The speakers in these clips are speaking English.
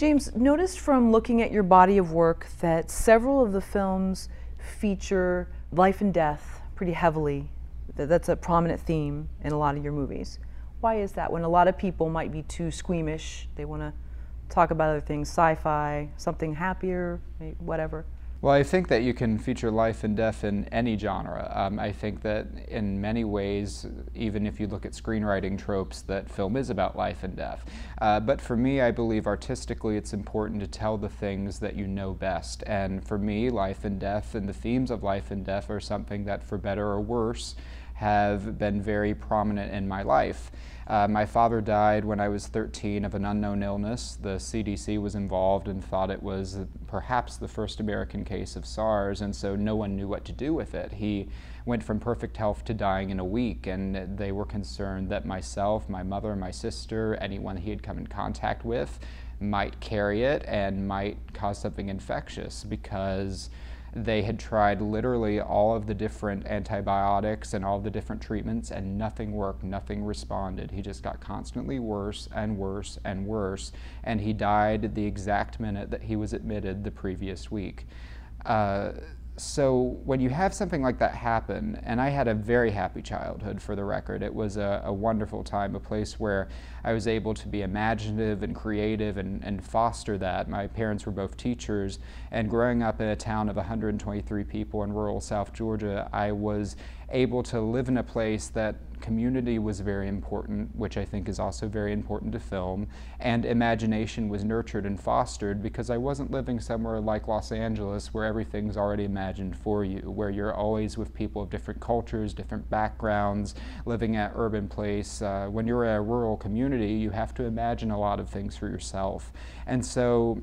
James, noticed from looking at your body of work that several of the films feature life and death pretty heavily. That's a prominent theme in a lot of your movies. Why is that? When a lot of people might be too squeamish, they want to talk about other things, sci-fi, something happier, whatever. Well, I think that you can feature life and death in any genre. Um, I think that in many ways, even if you look at screenwriting tropes, that film is about life and death. Uh, but for me, I believe artistically it's important to tell the things that you know best. And for me, life and death and the themes of life and death are something that, for better or worse, have been very prominent in my life. Uh, my father died when I was 13 of an unknown illness. The CDC was involved and thought it was perhaps the first American case of SARS, and so no one knew what to do with it. He went from perfect health to dying in a week, and they were concerned that myself, my mother, my sister, anyone he had come in contact with might carry it and might cause something infectious because they had tried literally all of the different antibiotics and all the different treatments, and nothing worked, nothing responded. He just got constantly worse and worse and worse, and he died the exact minute that he was admitted the previous week. Uh, so when you have something like that happen, and I had a very happy childhood for the record, it was a, a, wonderful time, a place where I was able to be imaginative and creative and, and foster that. My parents were both teachers, and growing up in a town of 123 people in rural South Georgia, I was able to live in a place that community was very important, which I think is also very important to film, and imagination was nurtured and fostered because I wasn't living somewhere like Los Angeles where everything's already imagined for you, where you're always with people of different cultures, different backgrounds, living at urban place. Uh, when you're in a rural community, you have to imagine a lot of things for yourself. And so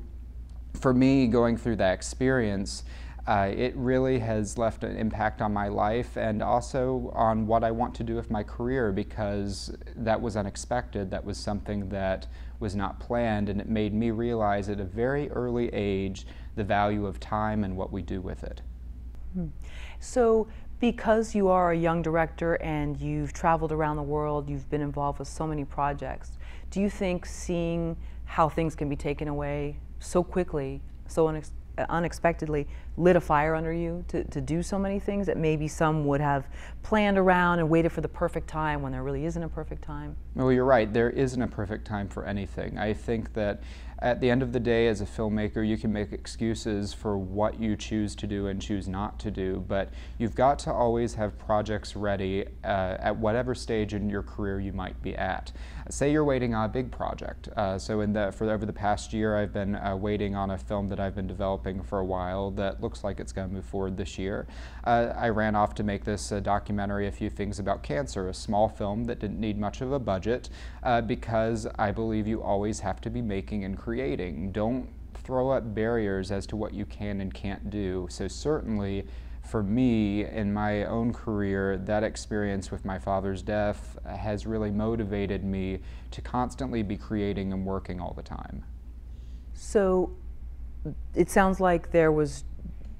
for me, going through that experience, uh, it really has left an impact on my life and also on what I want to do with my career because that was unexpected. That was something that was not planned, and it made me realize at a very early age the value of time and what we do with it. Hmm. So, because you are a young director and you've traveled around the world, you've been involved with so many projects, do you think seeing how things can be taken away so quickly, so unexpectedly, unexpectedly lit a fire under you to, to do so many things that maybe some would have planned around and waited for the perfect time when there really isn't a perfect time? Well, you're right. There isn't a perfect time for anything. I think that at the end of the day, as a filmmaker, you can make excuses for what you choose to do and choose not to do, but you've got to always have projects ready uh, at whatever stage in your career you might be at. Say you're waiting on a big project. Uh, so in the, for over the past year, I've been uh, waiting on a film that I've been developing for a while that looks like it's going to move forward this year. Uh, I ran off to make this uh, documentary, A Few Things About Cancer, a small film that didn't need much of a budget uh, because I believe you always have to be making and creating. Don't throw up barriers as to what you can and can't do. So certainly for me in my own career, that experience with my father's death has really motivated me to constantly be creating and working all the time. So it sounds like there was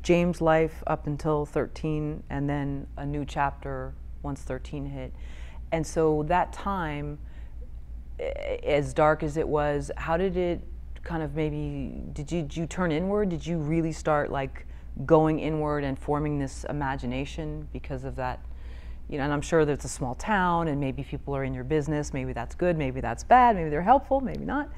James' life up until 13 and then a new chapter once 13 hit. And so that time, as dark as it was, how did it kind of maybe, did you, did you turn inward? Did you really start like going inward and forming this imagination because of that? You know, and I'm sure that it's a small town and maybe people are in your business. Maybe that's good, maybe that's bad, maybe they're helpful, maybe not.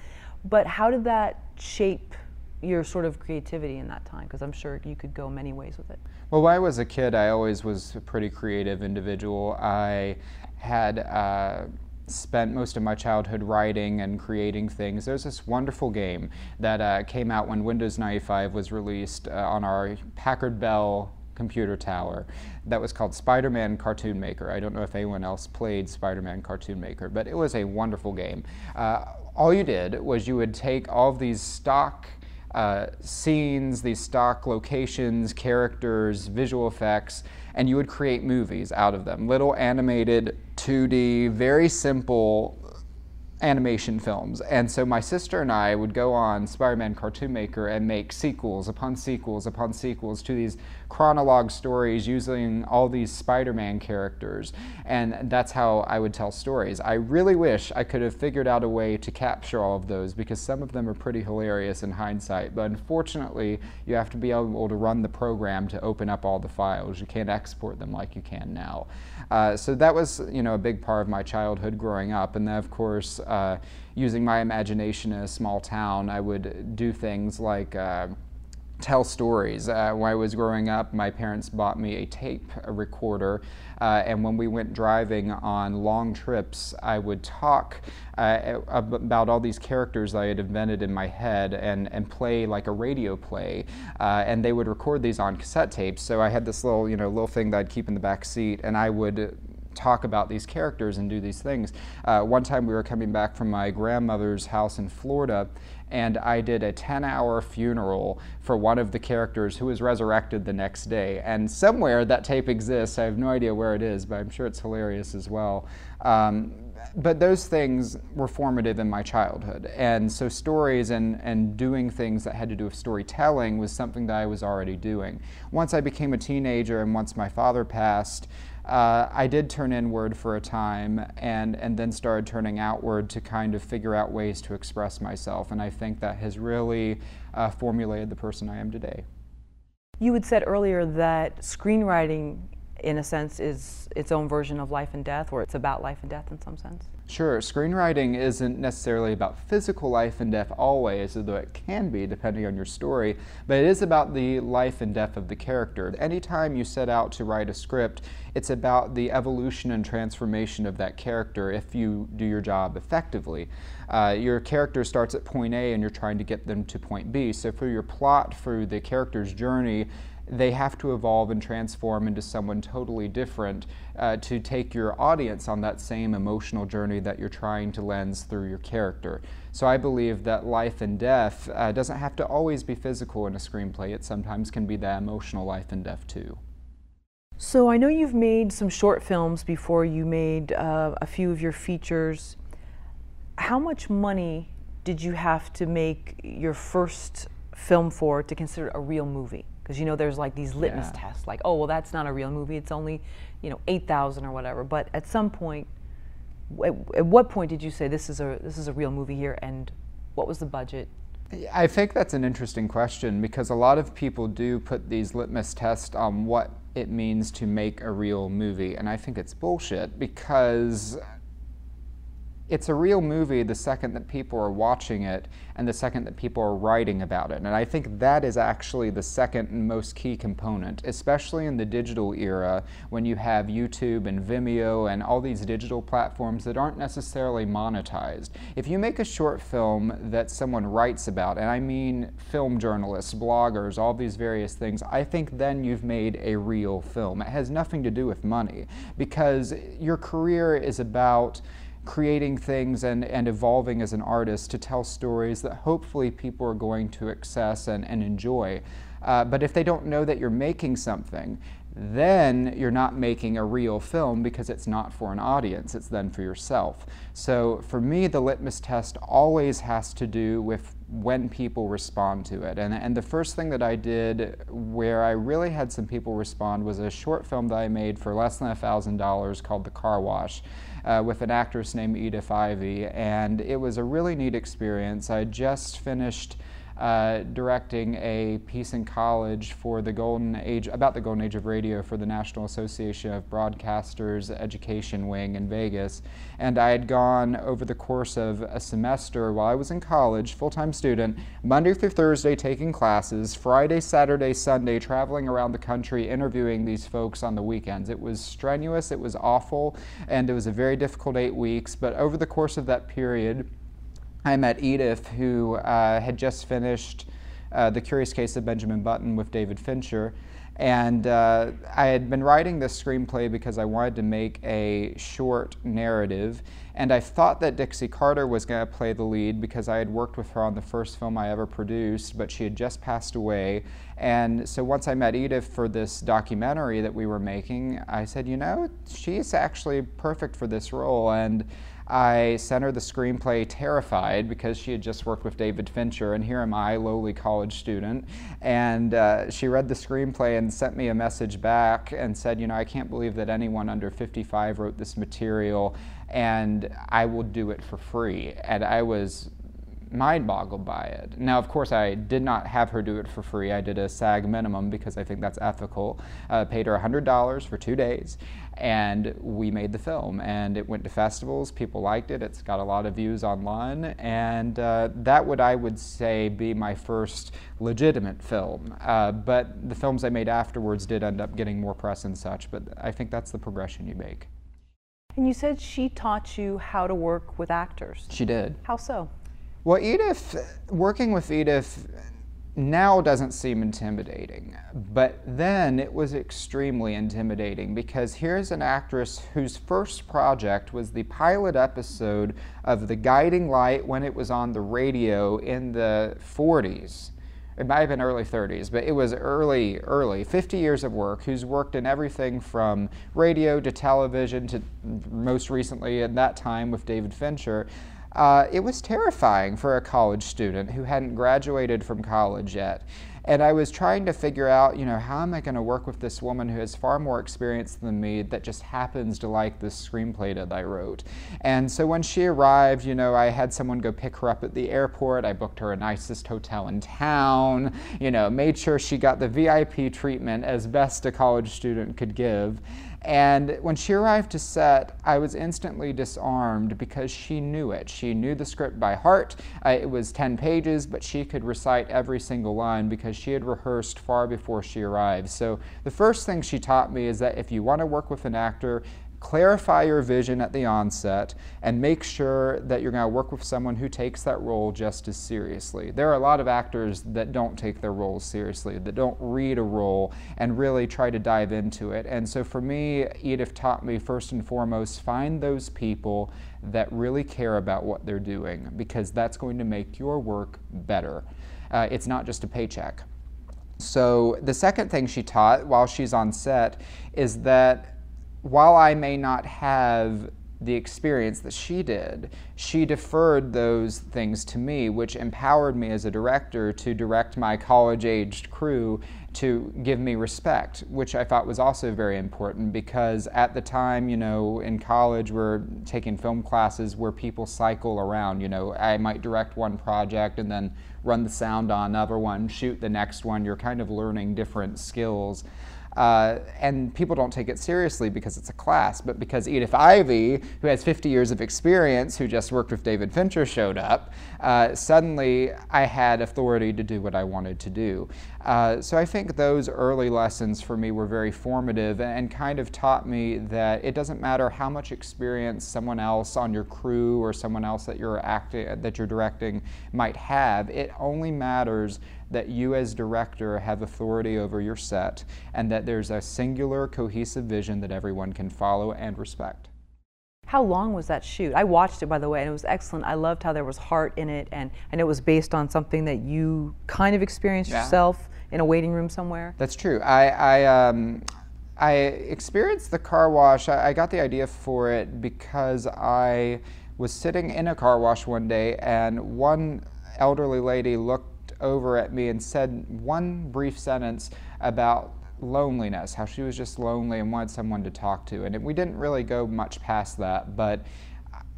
But how did that shape your sort of creativity in that time? Because I'm sure you could go many ways with it. Well, when I was a kid, I always was a pretty creative individual. I had uh, spent most of my childhood writing and creating things. There's this wonderful game that uh, came out when Windows 95 was released uh, on our Packard Bell computer tower that was called Spider-Man Cartoon Maker. I don't know if anyone else played Spider-Man Cartoon Maker, but it was a wonderful game. Uh, all you did was you would take all of these stock uh, scenes, these stock locations, characters, visual effects, and you would create movies out of them. Little animated, 2D, very simple animation films. And so my sister and I would go on Spider Man Cartoon Maker and make sequels upon sequels upon sequels to these chronologue stories using all these Spider Man characters. And that's how I would tell stories. I really wish I could have figured out a way to capture all of those because some of them are pretty hilarious in hindsight. But unfortunately, you have to be able to run the program to open up all the files. You can't export them like you can now. Uh, so that was, you know, a big part of my childhood growing up. And then, of course, uh, using my imagination in a small town, I would do things like uh, tell stories. Uh, when I was growing up, my parents bought me a tape a recorder, uh, and when we went driving on long trips, I would talk uh, about all these characters I had invented in my head and, and play like a radio play. Uh, and they would record these on cassette tapes. So I had this little, you know, little thing that I'd keep in the back seat, and I would talk about these characters and do these things. Uh, one time we were coming back from my grandmother's house in Florida, and I did a 10 hour funeral for one of the characters who was resurrected the next day. And somewhere that tape exists. I have no idea where it is, but I'm sure it's hilarious as well. Um, but those things were formative in my childhood. And so stories and, and doing things that had to do with storytelling was something that I was already doing. Once I became a teenager and once my father passed, uh, I did turn inward for a time and, and then started turning outward to kind of figure out ways to express myself. And I think that has really uh, formulated the person I am today. You had said earlier that screenwriting, in a sense, is its own version of life and death, or it's about life and death in some sense. Sure, screenwriting isn't necessarily about physical life and death always, although it can be depending on your story, but it is about the life and death of the character. Anytime you set out to write a script, it's about the evolution and transformation of that character if you do your job effectively. Uh, your character starts at point A and you're trying to get them to point B. So for your plot, for the character's journey, they have to evolve and transform into someone totally different uh, to take your audience on that same emotional journey that you're trying to lens through your character. So I believe that life and death uh, doesn't have to always be physical in a screenplay, it sometimes can be that emotional life and death too. So I know you've made some short films before you made uh, a few of your features. How much money did you have to make your first film for to consider a real movie? Because you know there's like these litmus yeah. tests like oh well that's not a real movie it's only you know 8000 or whatever but at some point at, at what point did you say this is a this is a real movie here and what was the budget I think that's an interesting question because a lot of people do put these litmus tests on what it means to make a real movie, and I think it's bullshit because it's a real movie the second that people are watching it and the second that people are writing about it. And I think that is actually the second most key component, especially in the digital era when you have YouTube and Vimeo and all these digital platforms that aren't necessarily monetized. If you make a short film that someone writes about, and I mean film journalists, bloggers, all these various things, I think then you've made a real film. It has nothing to do with money because your career is about creating things and, and evolving as an artist to tell stories that hopefully people are going to access and, and enjoy. Uh, but if they don't know that you're making something, then you're not making a real film because it's not for an audience, it's then for yourself. So for me, the litmus test always has to do with when people respond to it. And, and the first thing that I did where I really had some people respond was a short film that I made for less than $1,000 called The Car Wash uh, with an actress named Edith Ivey. And it was a really neat experience. I just finished uh, directing a piece in college for the golden age, about the golden age of radio for the National Association of Broadcasters Education Wing in Vegas. And I had gone over the course of a semester while I was in college, full time student, Monday through Thursday taking classes, Friday, Saturday, Sunday traveling around the country interviewing these folks on the weekends. It was strenuous, it was awful, and it was a very difficult eight weeks. But over the course of that period, I met Edith, who uh, had just finished uh, The Curious Case of Benjamin Button with David Fincher. And uh, I had been writing this screenplay because I wanted to make a short narrative. And I thought that Dixie Carter was going to play the lead because I had worked with her on the first film I ever produced, but she had just passed away. And so once I met Edith for this documentary that we were making, I said, you know, she's actually perfect for this role. And I sent her the screenplay terrified because she had just worked with David Fincher, and here am I, lowly college student. And uh, she read the screenplay and sent me a message back and said, You know, I can't believe that anyone under 55 wrote this material, and I will do it for free. And I was mind boggled by it. Now, of course, I did not have her do it for free. I did a SAG minimum because I think that's ethical. Uh, paid her $100 for two days, and we made the film. And it went to festivals. People liked it. It's got a lot of views online. And uh, that would, I would say, be my first legitimate film. Uh, but the films I made afterwards did end up getting more press and such. But I think that's the progression you make. And you said she taught you how to work with actors. She did. How so? Well, Edith, working with Edith now doesn't seem intimidating, but then it was extremely intimidating because here's an actress whose first project was the pilot episode of The Guiding Light when it was on the radio in the 40s. It might have been early 30s, but it was early, early. 50 years of work, who's worked in everything from radio to television to most recently at that time with David Fincher. Uh, it was terrifying for a college student who hadn't graduated from college yet. And I was trying to figure out, you know, how am I going to work with this woman who has far more experience than me that just happens to like this screenplay that I wrote. And so when she arrived, you know, I had someone go pick her up at the airport. I booked her a nicest hotel in town, you know, made sure she got the VIP treatment as best a college student could give. And when she arrived to set, I was instantly disarmed because she knew it. She knew the script by heart. Uh, it was 10 pages, but she could recite every single line because she had rehearsed far before she arrived. So the first thing she taught me is that if you want to work with an actor, clarify your vision at the onset and make sure that you're going to work with someone who takes that role just as seriously. There are a lot of actors that don't take their roles seriously, that don't read a role and really try to dive into it. And so for me, Edith taught me first and foremost find those people that really care about what they're doing because that's going to make your work better. Uh, it's not just a paycheck. So the second thing she taught while she's on set is that while I may not have the experience that she did, she deferred those things to me, which empowered me as a director to direct my college aged crew to give me respect, which I thought was also very important because at the time, you know, in college, we're taking film classes where people cycle around. You know, I might direct one project and then run the sound on another one, shoot the next one. You're kind of learning different skills. Uh, and people don't take it seriously because it's a class, but because Edith Ivey, who has 50 years of experience, who just worked with David Fincher, showed up, uh, suddenly I had authority to do what I wanted to do. Uh, so I think those early lessons for me were very formative and kind of taught me that it doesn't matter how much experience someone else on your crew or someone else that you're acting that you're directing might have. It only matters that you as director have authority over your set and that there's a singular cohesive vision that everyone can follow and respect. How long was that shoot? I watched it, by the way, and it was excellent. I loved how there was heart in it, and I know it was based on something that you kind of experienced yeah. yourself in a waiting room somewhere. That's true. I, I, um, I experienced the car wash. I, I got the idea for it because I was sitting in a car wash one day, and one elderly lady looked over at me and said one brief sentence about loneliness, how she was just lonely and wanted someone to talk to. And it, we didn't really go much past that, but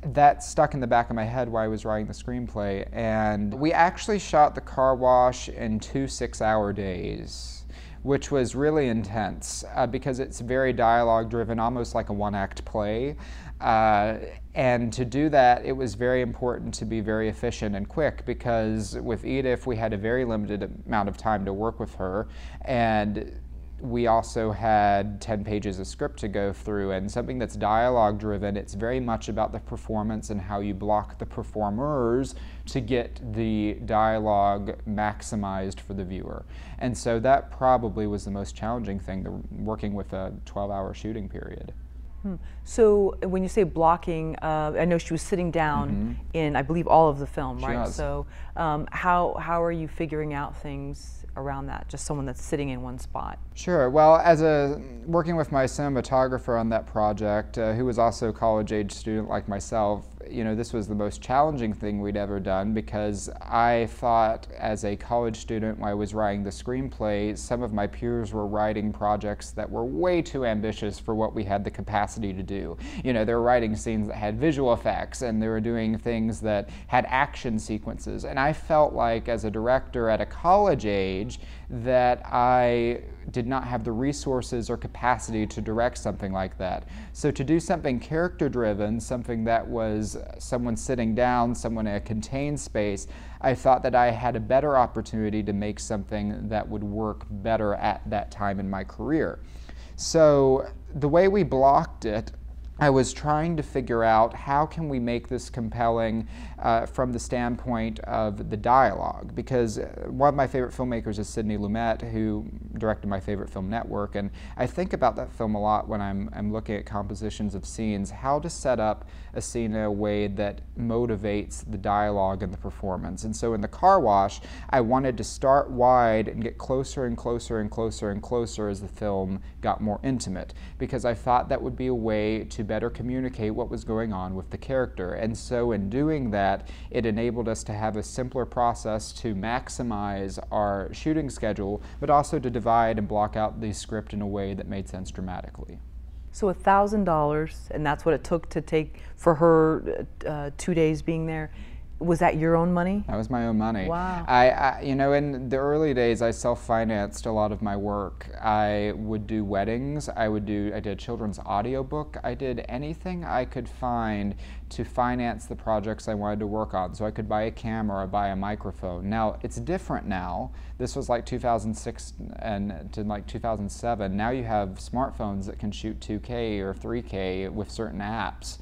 that stuck in the back of my head while I was writing the screenplay. And we actually shot the car wash in two six hour days, which was really intense uh, because it's very dialogue driven, almost like a one act play. Uh, and to do that, it was very important to be very efficient and quick because with Edith, we had a very limited amount of time to work with her. And we also had 10 pages of script to go through and something that's dialogue driven it's very much about the performance and how you block the performers to get the dialogue maximized for the viewer and so that probably was the most challenging thing the, working with a 12 hour shooting period Hmm. So when you say blocking, uh, I know she was sitting down mm-hmm. in, I believe, all of the film, she right? Was. So um, how how are you figuring out things around that? Just someone that's sitting in one spot. Sure. Well, as a working with my cinematographer on that project, uh, who was also a college age student like myself, you know, this was the most challenging thing we'd ever done because I thought as a college student when I was writing the screenplay, some of my peers were writing projects that were way too ambitious for what we had the capacity to do. You know, they were writing scenes that had visual effects and they were doing things that had action sequences. And I felt like as a director at a college age that I did not have the resources or capacity to direct something like that. So to do something character driven, something that was someone sitting down, someone in a contained space, I thought that I had a better opportunity to make something that would work better at that time in my career. So the way we blocked it I was trying to figure out how can we make this compelling uh, from the standpoint of the dialogue because uh, one of my favorite filmmakers is Sidney Lumet who directed my favorite film Network and I think about that film a lot when I'm, I'm looking at compositions of scenes. How to set up a scene in a way that motivates the dialogue and the performance. And so in the car wash I wanted to start wide and get closer and closer and closer and closer as the film got more intimate because I thought that would be a way to better communicate what was going on with the character. And so, in doing that, it enabled us to have a simpler process to maximize our shooting schedule, but also to divide and block out the script in a way that made sense dramatically. So a thousand dollars, and that's what it took to take for her uh, two days being there was that your own money? That was my own money. Wow. I, I, you know, in the early days, I self-financed a lot of my work. I would do weddings. I would do. I did a children's audiobook. I did anything I could find to finance the projects I wanted to work on. So I could buy a camera buy a microphone. Now it's different now. This was like 2006 and to like 2007. Now you have smartphones that can shoot 2K or 3K with certain apps.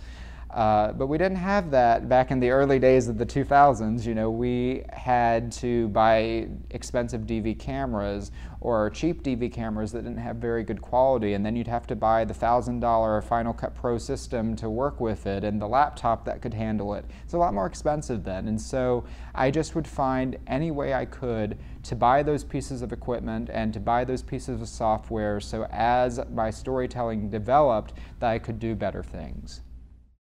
Uh, but we didn't have that back in the early days of the 2000s. You know, we had to buy expensive DV cameras or cheap DV cameras that didn't have very good quality, and then you'd have to buy the $1,000 Final Cut Pro system to work with it and the laptop that could handle it. It's a lot more expensive then, and so I just would find any way I could to buy those pieces of equipment and to buy those pieces of software so as my storytelling developed that I could do better things.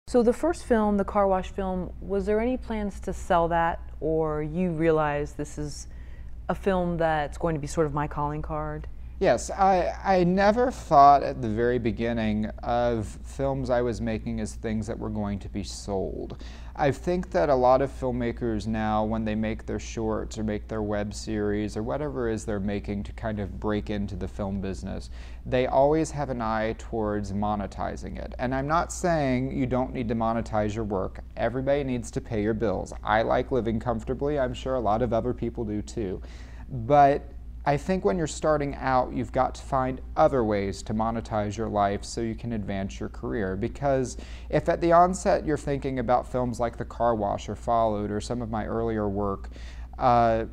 So the first film, the car wash film, was there any plans to sell that, or you realize this is a film that's going to be sort of my calling card? Yes, I, I never thought at the very beginning of films I was making as things that were going to be sold. I think that a lot of filmmakers now, when they make their shorts or make their web series or whatever it is they're making to kind of break into the film business, they always have an eye towards monetizing it. And I'm not saying you don't need to monetize your work. Everybody needs to pay your bills. I like living comfortably. I'm sure a lot of other people do too. But I think when you're starting out, you've got to find other ways to monetize your life so you can advance your career. Because if at the onset you're thinking about films like The Car Wash or Followed or some of my earlier work, uh,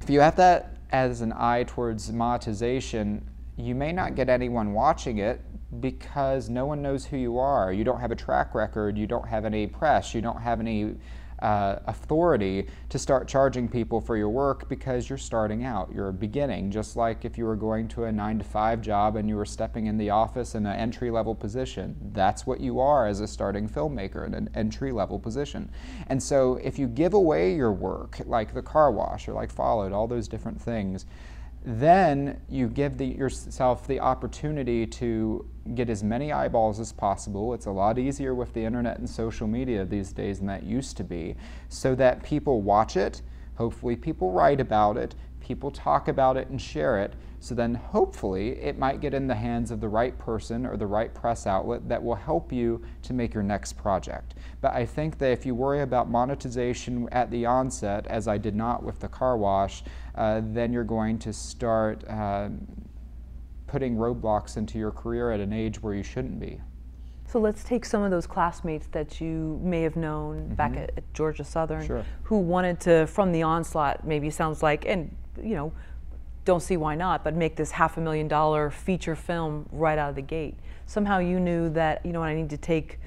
if you have that as an eye towards monetization, you may not get anyone watching it because no one knows who you are. You don't have a track record, you don't have any press, you don't have any uh, authority to start charging people for your work because you're starting out, you're beginning. Just like if you were going to a nine to five job and you were stepping in the office in an entry level position, that's what you are as a starting filmmaker in an entry level position. And so if you give away your work, like the car wash or like Followed, all those different things, then you give the, yourself the opportunity to get as many eyeballs as possible. It's a lot easier with the internet and social media these days than that used to be, so that people watch it, hopefully, people write about it, people talk about it and share it. So then, hopefully, it might get in the hands of the right person or the right press outlet that will help you to make your next project. But I think that if you worry about monetization at the onset, as I did not with the car wash, uh, then you're going to start uh, putting roadblocks into your career at an age where you shouldn't be. So let's take some of those classmates that you may have known mm -hmm. back at, at, Georgia Southern sure. who wanted to, from the onslaught, maybe sounds like, and you know, don't see why not, but make this half a million dollar feature film right out of the gate. Somehow you knew that, you know, I need to take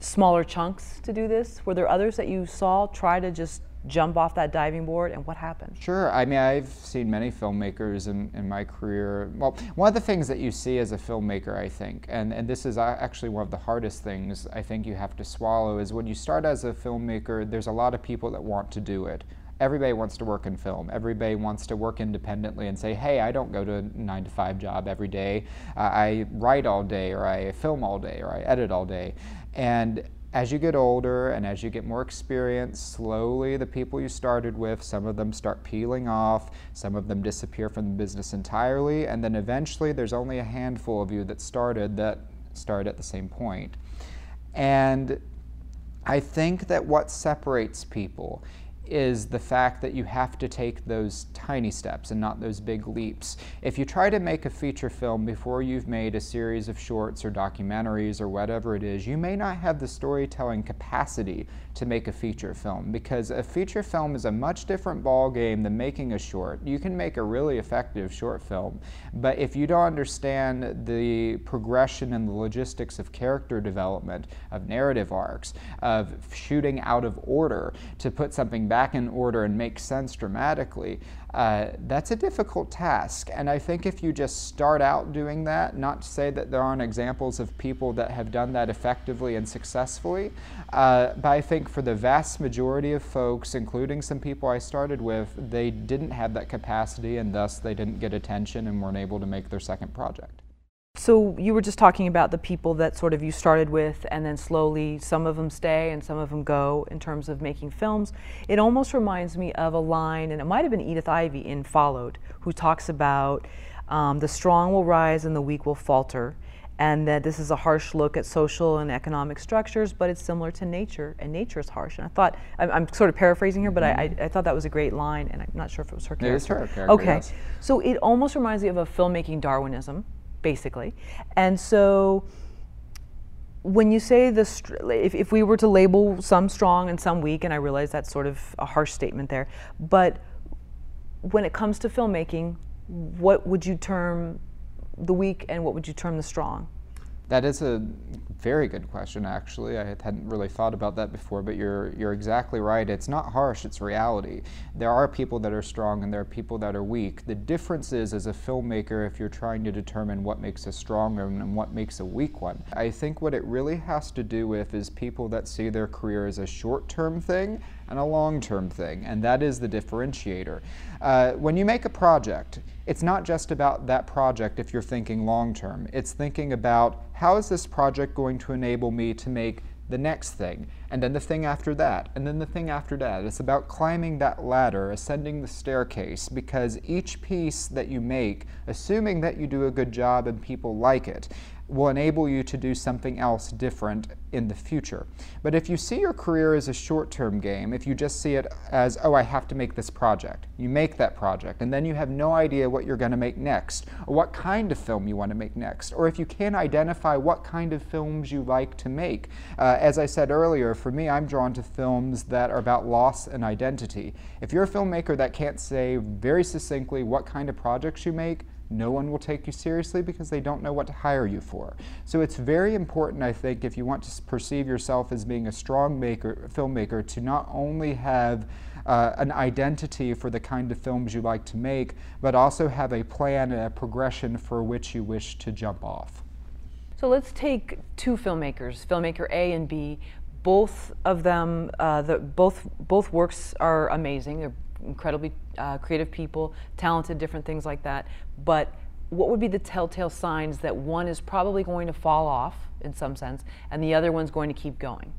smaller chunks to do this. Were there others that you saw try to just jump off that diving board and what happened? Sure. I mean, I've seen many filmmakers in, in my career. Well, one of the things that you see as a filmmaker, I think, and, and this is actually one of the hardest things I think you have to swallow, is when you start as a filmmaker, there's a lot of people that want to do it everybody wants to work in film. Everybody wants to work independently and say, hey, I don't go to a nine to five job every day. Uh, I write all day, or I film all day, or I edit all day. And as you get older and as you get more experience, slowly the people you started with, some of them start peeling off, some of them disappear from the business entirely, and then eventually there's only a handful of you that started that started at the same point. And I think that what separates people is the fact that you have to take those tiny steps and not those big leaps. If you try to make a feature film before you've made a series of shorts or documentaries or whatever it is, you may not have the storytelling capacity to make a feature film because a feature film is a much different ball game than making a short. You can make a really effective short film, but if you don't understand the progression and the logistics of character development, of narrative arcs, of shooting out of order to put something back in order and make sense dramatically, uh, that's a difficult task. And I think if you just start out doing that, not to say that there aren't examples of people that have done that effectively and successfully, uh, but I think for the vast majority of folks, including some people I started with, they didn't have that capacity and thus they didn't get attention and weren't able to make their second project. So you were just talking about the people that sort of you started with and then slowly some of them stay and some of them go in terms of making films. It almost reminds me of a line, and it might have been Edith Ivey in Followed, who talks about um, the strong will rise and the weak will falter and that this is a harsh look at social and economic structures, but it's similar to nature, and nature is harsh. And I thought, I'm, I'm sort of paraphrasing here, but mm-hmm. I, I, thought that was a great line, and I'm not sure if it was her character. It is her character. Okay, yes. so it almost reminds me of a filmmaking Darwinism, basically. And so when you say the, if, if we were to label some strong and some weak, and I realize that's sort of a harsh statement there, but when it comes to filmmaking, what would you term the weak and what would you term the strong? That is a very good question, actually. I hadn't really thought about that before, but you're, you're exactly right. It's not harsh, it's reality. There are people that are strong and there are people that are weak. The difference is, as a filmmaker, if you're trying to determine what makes a strong one and what makes a weak one, I think what it really has to do with is people that see their career as a short term thing and a long term thing, and that is the differentiator. Uh, when you make a project, it's not just about that project if you're thinking long term. It's thinking about how is this project going to enable me to make the next thing, and then the thing after that, and then the thing after that. It's about climbing that ladder, ascending the staircase, because each piece that you make, assuming that you do a good job and people like it, will enable you to do something else different in the future. But if you see your career as a short term game, if you just see it as, oh, I have to make this project, you make that project, and then you have no idea what you're going to make next, or what kind of film you want to make next, or if you can't identify what kind of films you like to make. Uh, as I said earlier, for me, I'm drawn to films that are about loss and identity. If you're a filmmaker that can't say very succinctly what kind of projects you make, no one will take you seriously because they don't know what to hire you for. So it's very important, I think, if you want to perceive yourself as being a strong maker, filmmaker, to not only have uh, an identity for the kind of films you like to make, but also have a plan and a progression for which you wish to jump off. So let's take two filmmakers, filmmaker A and B. Both of them, uh, the, both both works are amazing. They're incredibly uh, creative people, talented, different things like that. But what would be the telltale signs that one is probably going to fall off in some sense and the other one's going to keep going?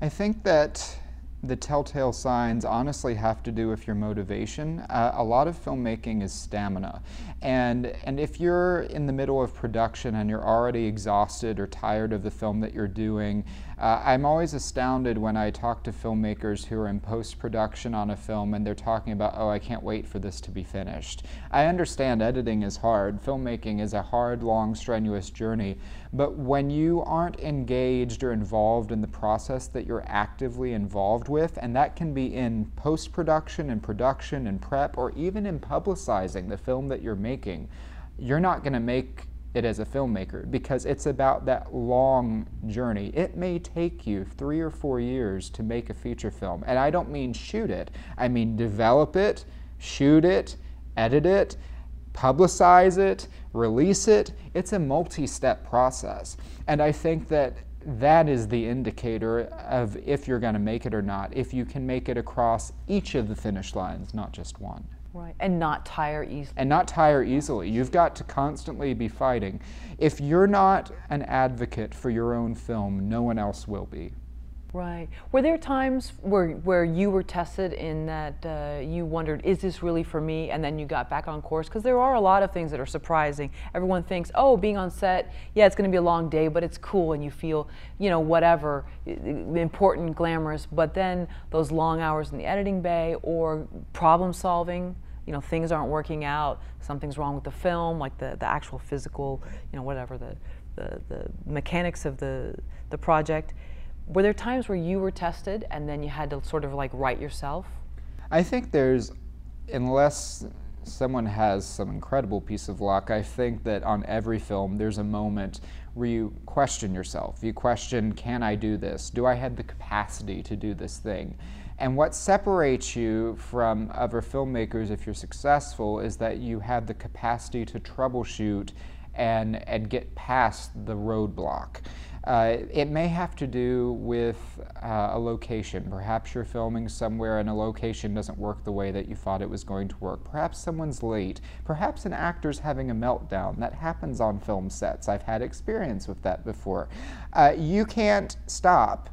I think that the telltale signs honestly have to do with your motivation. Uh, a lot of filmmaking is stamina. And, and if you're in the middle of production and you're already exhausted or tired of the film that you're doing, uh, I'm always astounded when I talk to filmmakers who are in post production on a film and they're talking about, oh, I can't wait for this to be finished. I understand editing is hard, filmmaking is a hard, long, strenuous journey, but when you aren't engaged or involved in the process that you're actively involved with, and that can be in post production and production and prep, or even in publicizing the film that you're making, you're not going to make it as a filmmaker because it's about that long journey. It may take you three or four years to make a feature film. And I don't mean shoot it, I mean develop it, shoot it, edit it, publicize it, release it. It's a multi step process. And I think that that is the indicator of if you're going to make it or not, if you can make it across each of the finish lines, not just one. Right, and not tire easily. And not tire easily. You've got to constantly be fighting. If you're not an advocate for your own film, no one else will be. Right. Were there times where where you were tested in that uh, you wondered, is this really for me? And then you got back on course because there are a lot of things that are surprising. Everyone thinks, oh, being on set, yeah, it's going to be a long day, but it's cool, and you feel, you know, whatever, important, glamorous. But then those long hours in the editing bay or problem solving. You know, things aren't working out. Something's wrong with the film, like the, the actual physical, you know, whatever the, the, the mechanics of the, the project were there times where you were tested and then you had to sort of like write yourself? I think there's, unless someone has some incredible piece of luck, I think that on every film there's a moment where you question yourself. You question, can I do this? Do I have the capacity to do this thing? And what separates you from other filmmakers if you're successful is that you have the capacity to troubleshoot and, and get past the roadblock. Uh, it may have to do with uh, a location. Perhaps you're filming somewhere and a location doesn't work the way that you thought it was going to work. Perhaps someone's late. Perhaps an actor's having a meltdown. That happens on film sets. I've had experience with that before. Uh, you can't stop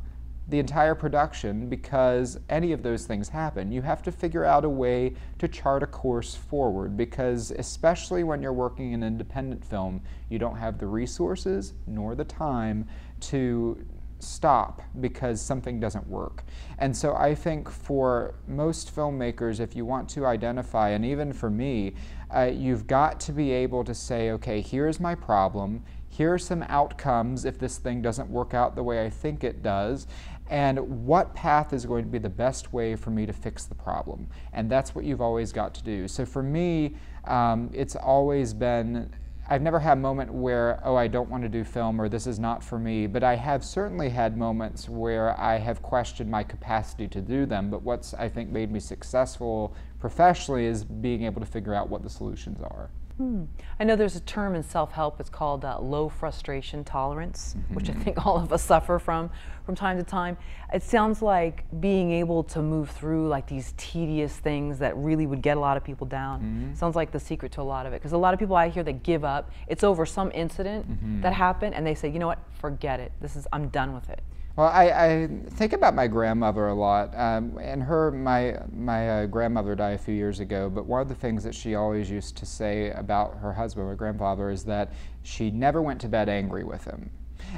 the entire production because any of those things happen. You have to figure out a way to chart a course forward because, especially when you're working in independent film, you don't have the resources nor the time to stop because something doesn't work. And so I think for most filmmakers, if you want to identify, and even for me, uh, you've got to be able to say, okay, here's my problem. Here are some outcomes if this thing doesn't work out the way I think it does and what path is going to be the best way for me to fix the problem. And that's what you've always got to do. So for me, um, it's always been I've never had a moment where, oh, I don't want to do film or this is not for me, but I have certainly had moments where I have questioned my capacity to do them. But what's, I think, made me successful professionally is being able to figure out what the solutions are. Hmm. I know there's a term in self-help. It's called uh, low frustration tolerance, mm-hmm. which I think all of us suffer from from time to time. It sounds like being able to move through like these tedious things that really would get a lot of people down. Mm-hmm. Sounds like the secret to a lot of it. Because a lot of people I hear that give up. It's over some incident mm-hmm. that happened, and they say, you know what, forget it. This is I'm done with it. Well, I, I, think about my grandmother a lot, um, and her, my, my uh, grandmother died a few years ago, but one of the things that she always used to say about her husband, my grandfather, is that she never went to bed angry with him.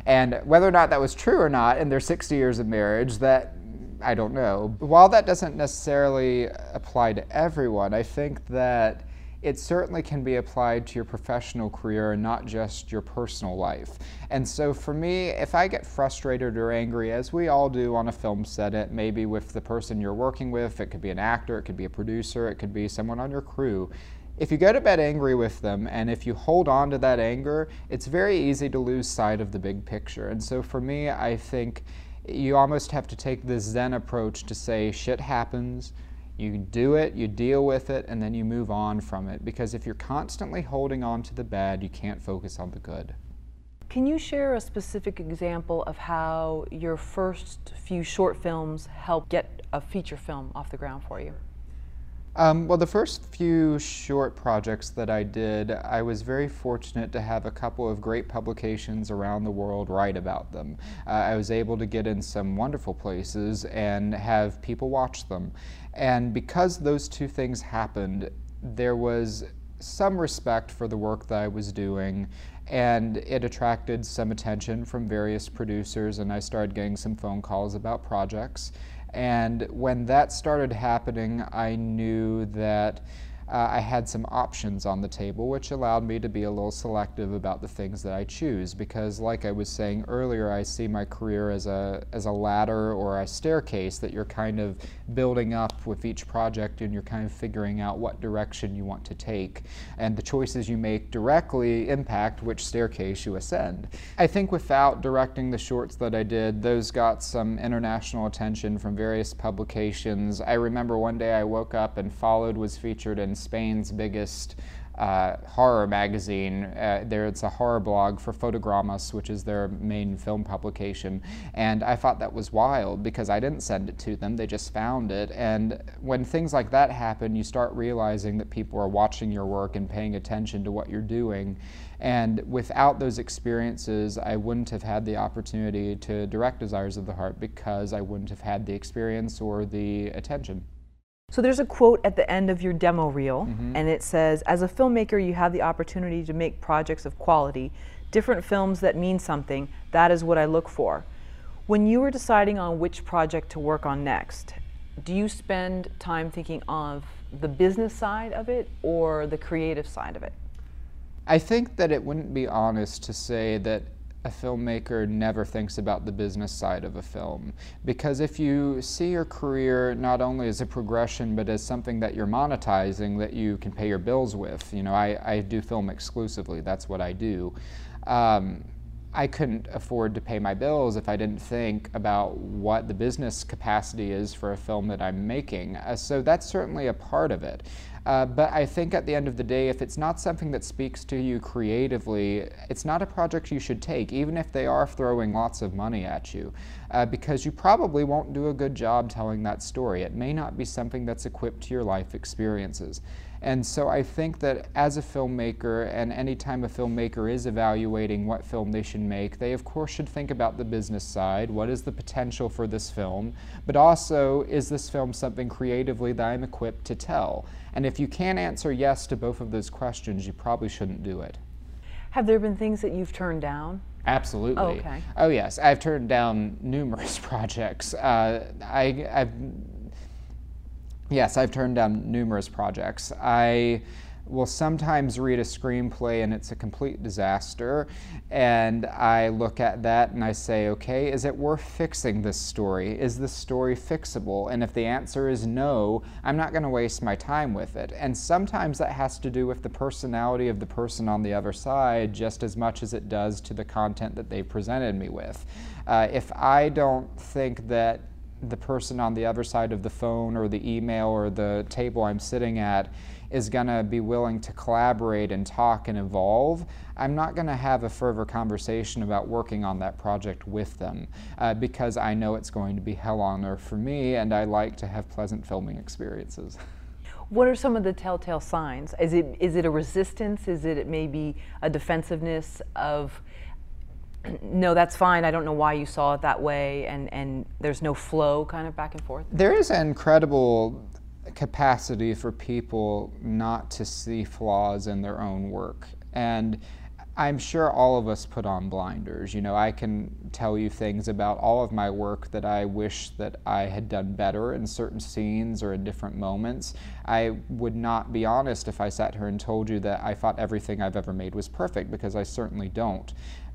And whether or not that was true or not in their 60 years of marriage, that I don't know. While that doesn't necessarily apply to everyone, I think that it certainly can be applied to your professional career and not just your personal life. And so for me, if I get frustrated or angry, as we all do on a film set, it may be with the person you're working with, it could be an actor, it could be a producer, it could be someone on your crew. If you go to bed angry with them and if you hold on to that anger, it's very easy to lose sight of the big picture. And so for me, I think you almost have to take this Zen approach to say shit happens, you do it, you deal with it, and then you move on from it. Because if you're constantly holding on to the bad, you can't focus on the good. Can you share a specific example of how your first few short films helped get a feature film off the ground for you? Um, well, the first few short projects that I did, I was very fortunate to have a couple of great publications around the world write about them. Uh, I was able to get in some wonderful places and have people watch them. And because those two things happened, there was some respect for the work that I was doing, and it attracted some attention from various producers, and I started getting some phone calls about projects. And when that started happening, I knew that uh, I had some options on the table, which allowed me to be a little selective about the things that I choose. Because, like I was saying earlier, I see my career as a as a ladder or a staircase that you're kind of building up with each project, and you're kind of figuring out what direction you want to take, and the choices you make directly impact which staircase you ascend. I think without directing the shorts that I did, those got some international attention from various publications. I remember one day I woke up and Followed was featured in Spain's biggest uh, horror magazine. Uh, there, it's a horror blog for Fotogramas, which is their main film publication. And I thought that was wild because I didn't send it to them; they just found it. And when things like that happen, you start realizing that people are watching your work and paying attention to what you're doing. And without those experiences, I wouldn't have had the opportunity to direct Desires of the Heart because I wouldn't have had the experience or the attention. So there's a quote at the end of your demo reel, mm-hmm. and it says, As a filmmaker, you have the opportunity to make projects of quality, different films that mean something. That is what I look for. When you are deciding on which project to work on next, do you spend time thinking of the business side of it or the creative side of it? I think that it wouldn't be honest to say that a filmmaker never thinks about the business side of a film. Because if you see your career not only as a progression, but as something that you're monetizing that you can pay your bills with, you know, I, I do film exclusively, that's what I do. Um, I couldn't afford to pay my bills if I didn't think about what the business capacity is for a film that I'm making. Uh, so that's certainly a part of it. Uh, but I think at the end of the day, if it's not something that speaks to you creatively, it's not a project you should take, even if they are throwing lots of money at you, uh, because you probably won't do a good job telling that story. It may not be something that's equipped to your life experiences. And so I think that as a filmmaker, and anytime a filmmaker is evaluating what film they should make, they of course should think about the business side. What is the potential for this film? But also, is this film something creatively that I'm equipped to tell? And if you can't answer yes to both of those questions, you probably shouldn't do it. Have there been things that you've turned down? Absolutely. Oh, okay. Oh yes, I've turned down numerous projects. Uh, I, I've Yes, I've turned down numerous projects. I will sometimes read a screenplay and it's a complete disaster. And I look at that and I say, okay, is it worth fixing this story? Is this story fixable? And if the answer is no, I'm not going to waste my time with it. And sometimes that has to do with the personality of the person on the other side just as much as it does to the content that they presented me with. Uh, if I don't think that the person on the other side of the phone or the email or the table I'm sitting at is going to be willing to collaborate and talk and evolve, I'm not going to have a further conversation about working on that project with them uh, because I know it's going to be hell on earth for me and I like to have pleasant filming experiences. What are some of the telltale signs? Is it, is it a resistance? Is it maybe a defensiveness of no, that's fine. I don't know why you saw it that way, and, and there's no flow kind of back and forth? There is an incredible capacity for people not to see flaws in their own work. And I'm sure all of us put on blinders. You know, I can tell you things about all of my work that I wish that I had done better in certain scenes or in different moments. I would not be honest if I sat here and told you that I thought everything I've ever made was perfect because I certainly don't.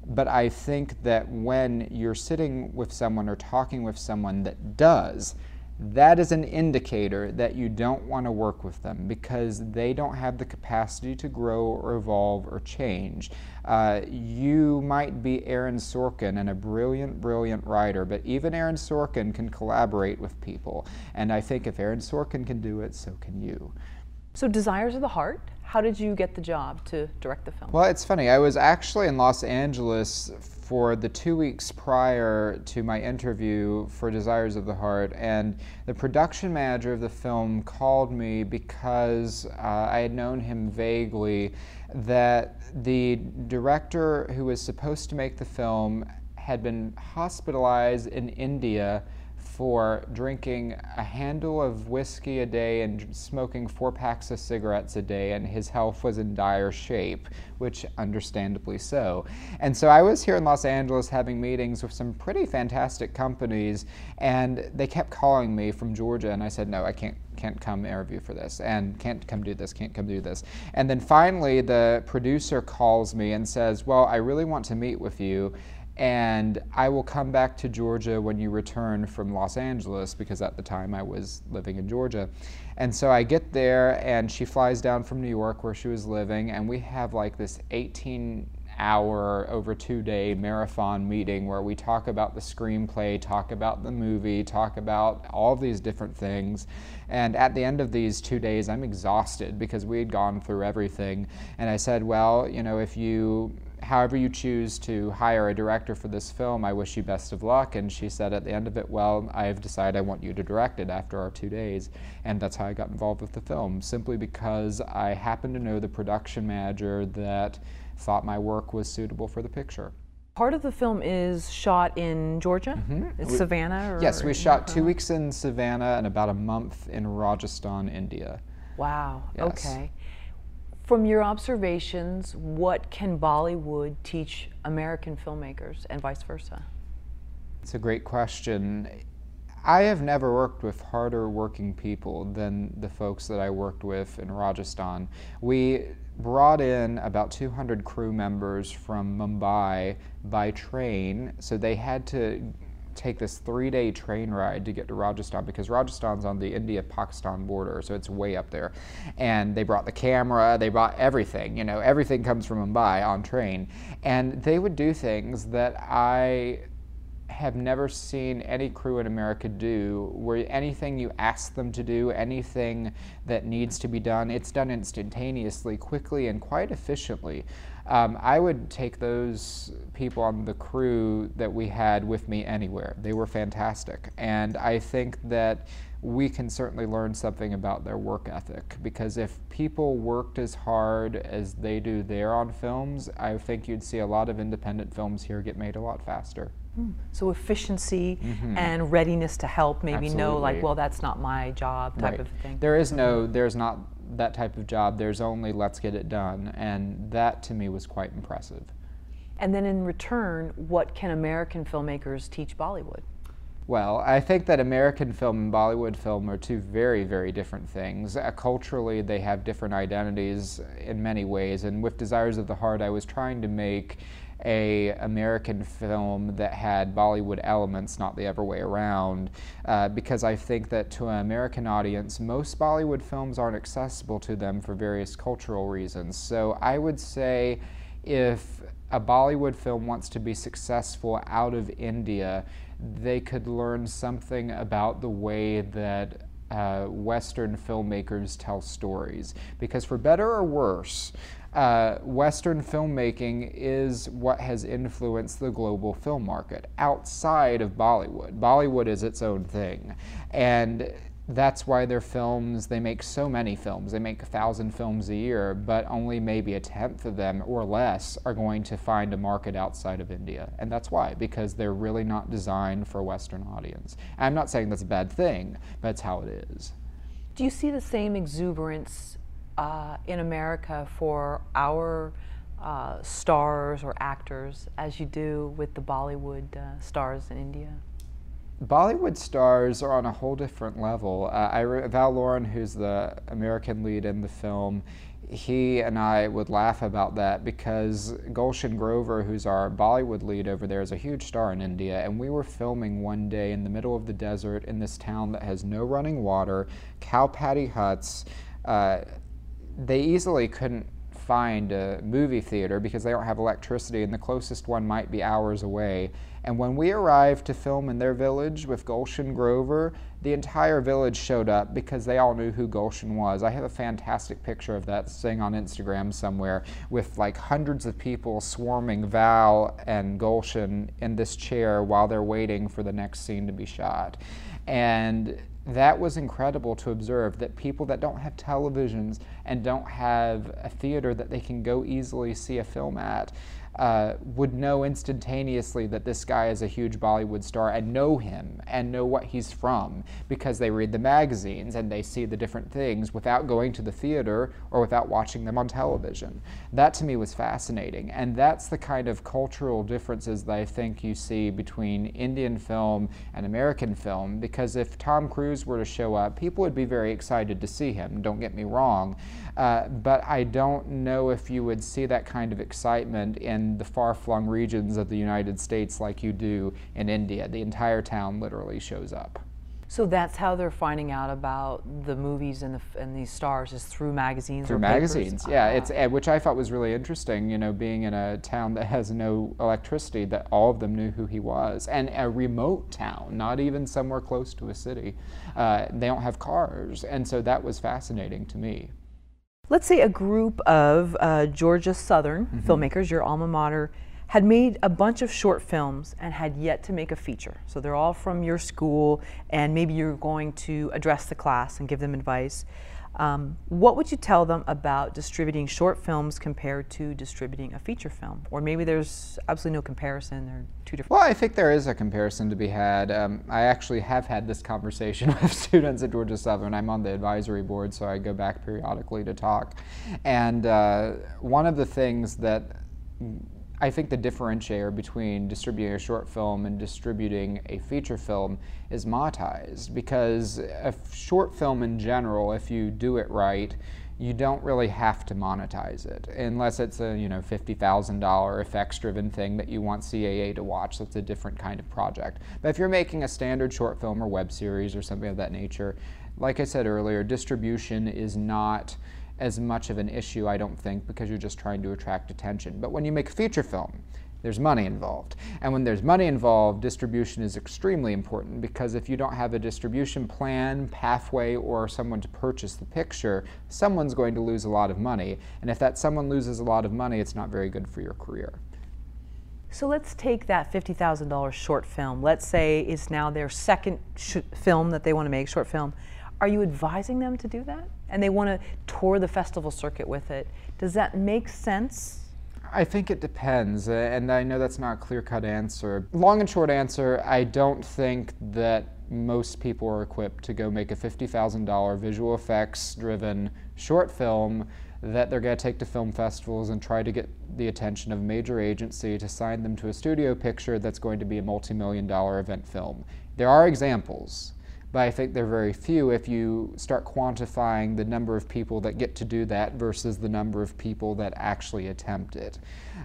But I think that when you're sitting with someone or talking with someone that does, that is an indicator that you don't want to work with them because they don't have the capacity to grow or evolve or change. Uh, you might be Aaron Sorkin and a brilliant, brilliant writer, but even Aaron Sorkin can collaborate with people. And I think if Aaron Sorkin can do it, so can you. So, Desires of the Heart how did you get the job to direct the film? Well, it's funny. I was actually in Los Angeles for the two weeks prior to my interview for Desires of the Heart, and the production manager of the film called me because uh, I had known him vaguely that the director who was supposed to make the film had been hospitalized in India for drinking a handle of whiskey a day and smoking four packs of cigarettes a day, and his health was in dire shape, which understandably so. And so I was here in Los Angeles having meetings with some pretty fantastic companies, and they kept calling me from Georgia, and I said, no, I can't can't come interview for this and can't come do this, can't come do this. And then finally, the producer calls me and says, Well, I really want to meet with you and I will come back to Georgia when you return from Los Angeles because at the time I was living in Georgia. And so I get there and she flies down from New York where she was living and we have like this 18 hour over two day marathon meeting where we talk about the screenplay, talk about the movie, talk about all these different things. And at the end of these two days, I'm exhausted because we had gone through everything. And I said, well, you know, if you however you choose to hire a director for this film, I wish you best of luck. And she said at the end of it, well, I've decided I want you to direct it after our two days. And that's how I got involved with the film, simply because I happened to know the production manager that thought my work was suitable for the picture. Part of the film is shot in Georgia, mm-hmm. It's Savannah. yes, we shot two weeks in Savannah and about a month in Rajasthan, India. Wow. Yes. Okay. From your observations, what can Bollywood teach American filmmakers and vice versa? It's a great question. I have never worked with harder working people than the folks that I worked with in Rajasthan. We brought in about 200 crew members from Mumbai by train, so they had to take this three day train ride to get to Rajasthan because Rajasthan's on the India Pakistan border, so it's way up there. And they brought the camera, they brought everything, you know, everything comes from Mumbai on train. And they would do things that I have never seen any crew in America do where anything you ask them to do, anything that needs to be done, it's done instantaneously, quickly, and quite efficiently. Um, I would take those people on the crew that we had with me anywhere. They were fantastic. And I think that we can certainly learn something about their work ethic because if people worked as hard as they do there on films, I think you'd see a lot of independent films here get made a lot faster. Hmm. So efficiency mm-hmm. and readiness to help, maybe Absolutely. know like, well, that's not my job type right. of thing. There is no, there's not that type of job. There's only let's get it done. And that to me was quite impressive. And then in return, what can American filmmakers teach Bollywood? Well, I think that American film and Bollywood film are two very, very different things. Uh, culturally, they have different identities in many ways. And with Desires of the Heart, I was trying to make a American film that had Bollywood elements, not the other way around, uh, because I think that to an American audience, most Bollywood films aren't accessible to them for various cultural reasons. So I would say if a Bollywood film wants to be successful out of India, they could learn something about the way that uh, Western filmmakers tell stories. Because for better or worse, uh, Western filmmaking is what has influenced the global film market outside of Bollywood. Bollywood is its own thing. And that's why their films, they make so many films. They make a thousand films a year, but only maybe a tenth of them or less are going to find a market outside of India. And that's why, because they're really not designed for a Western audience. I'm not saying that's a bad thing, but it's how it is. Do you see the same exuberance uh, in America for our uh, stars or actors as you do with the Bollywood uh, stars in India? Bollywood stars are on a whole different level. Uh, I Val Lauren, who's the American lead in the film, he and I would laugh about that because Gulshan Grover, who's our Bollywood lead over there, is a huge star in India. And we were filming one day in the middle of the desert in this town that has no running water, cow patty huts. Uh, they easily couldn't find a movie theater because they don't have electricity, and the closest one might be hours away. And when we arrived to film in their village with Gulshan Grover, the entire village showed up because they all knew who Gulshan was. I have a fantastic picture of that sitting on Instagram somewhere with like hundreds of people swarming Val and Gulshan in this chair while they're waiting for the next scene to be shot. And that was incredible to observe that people that don't have televisions and don't have a theater that they can go easily see a film at uh, would know instantaneously that this guy is a huge Bollywood star and know him and know what he's from because they read the magazines and they see the different things without going to the theater or without watching them on television. That to me was fascinating. And that's the kind of cultural differences that I think you see between Indian film and American film because if Tom Cruise were to show up, people would be very excited to see him, don't get me wrong. Uh, but I don't know if you would see that kind of excitement in the far flung regions of the United States like you do in India. The entire town literally shows up. So that's how they're finding out about the movies and, the, and these stars is through magazines. Through magazines, papers? yeah. Ah. It's eh, which I thought was really interesting. You know, being in a town that has no electricity, that all of them knew who he was, and a remote town, not even somewhere close to a city. Uh, they don't have cars, and so that was fascinating to me let's say a group of uh, Georgia Southern mm-hmm. filmmakers, your alma mater, had made a bunch of short films and had yet to make a feature. So they're all from your school, and maybe you're going to address the class and give them advice. Um, what would you tell them about distributing short films compared to distributing a feature film? Or maybe there's absolutely no comparison, they're two different. Well, I think there is a comparison to be had. Um, I actually have had this conversation with students at Georgia Southern. I'm on the advisory board, so I go back periodically to talk. And uh, one of the things that I think the differentiator between distributing a short film and distributing a feature film is monetized because a short film in general, if you do it right, you don't really have to monetize it unless it's a you know $50,000 effects driven thing that you want CAA to watch. That's a different kind of project. But if you're making a standard short film or web series or something of that nature, like I said earlier, distribution is not as much of an issue, I don't think, because you're just trying to attract attention. But when you make a feature film, there's money involved. And when there's money involved, distribution is extremely important because if you don't have a distribution plan, pathway, or someone to purchase the picture, someone's going to lose a lot of money. And if that someone loses a lot of money, it's not very good for your career. So let's take that $50,000 short film. Let's say it's now their second film that they want to make, short film. Are you advising them to do that? And they want to tour the festival circuit with it. Does that make sense? I think it depends, uh, and I know that's not a clear cut answer. Long and short answer I don't think that most people are equipped to go make a $50,000 visual effects driven short film that they're going to take to film festivals and try to get the attention of a major agency to sign them to a studio picture that's going to be a multi million dollar event film. There are examples but I think they're very few if you start quantifying the number of people that get to do that versus the number of people that actually attempt it.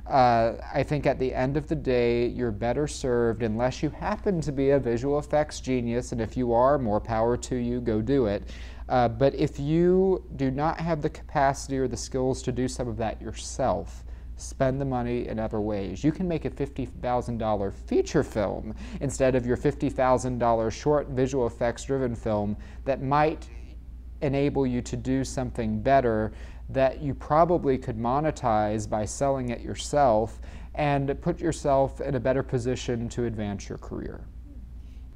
Uh, I think at the end of the day, you're better served unless you happen to be a visual effects genius, and if you are, more power to you, go do it. Uh, but if you do not have the capacity or the skills to do some of that yourself, spend the money in other ways. You can make a $50,000 feature film instead of your $50,000 short visual effects driven film that might enable you to do something better that you probably could monetize by selling it yourself and put yourself in a better position to advance your career.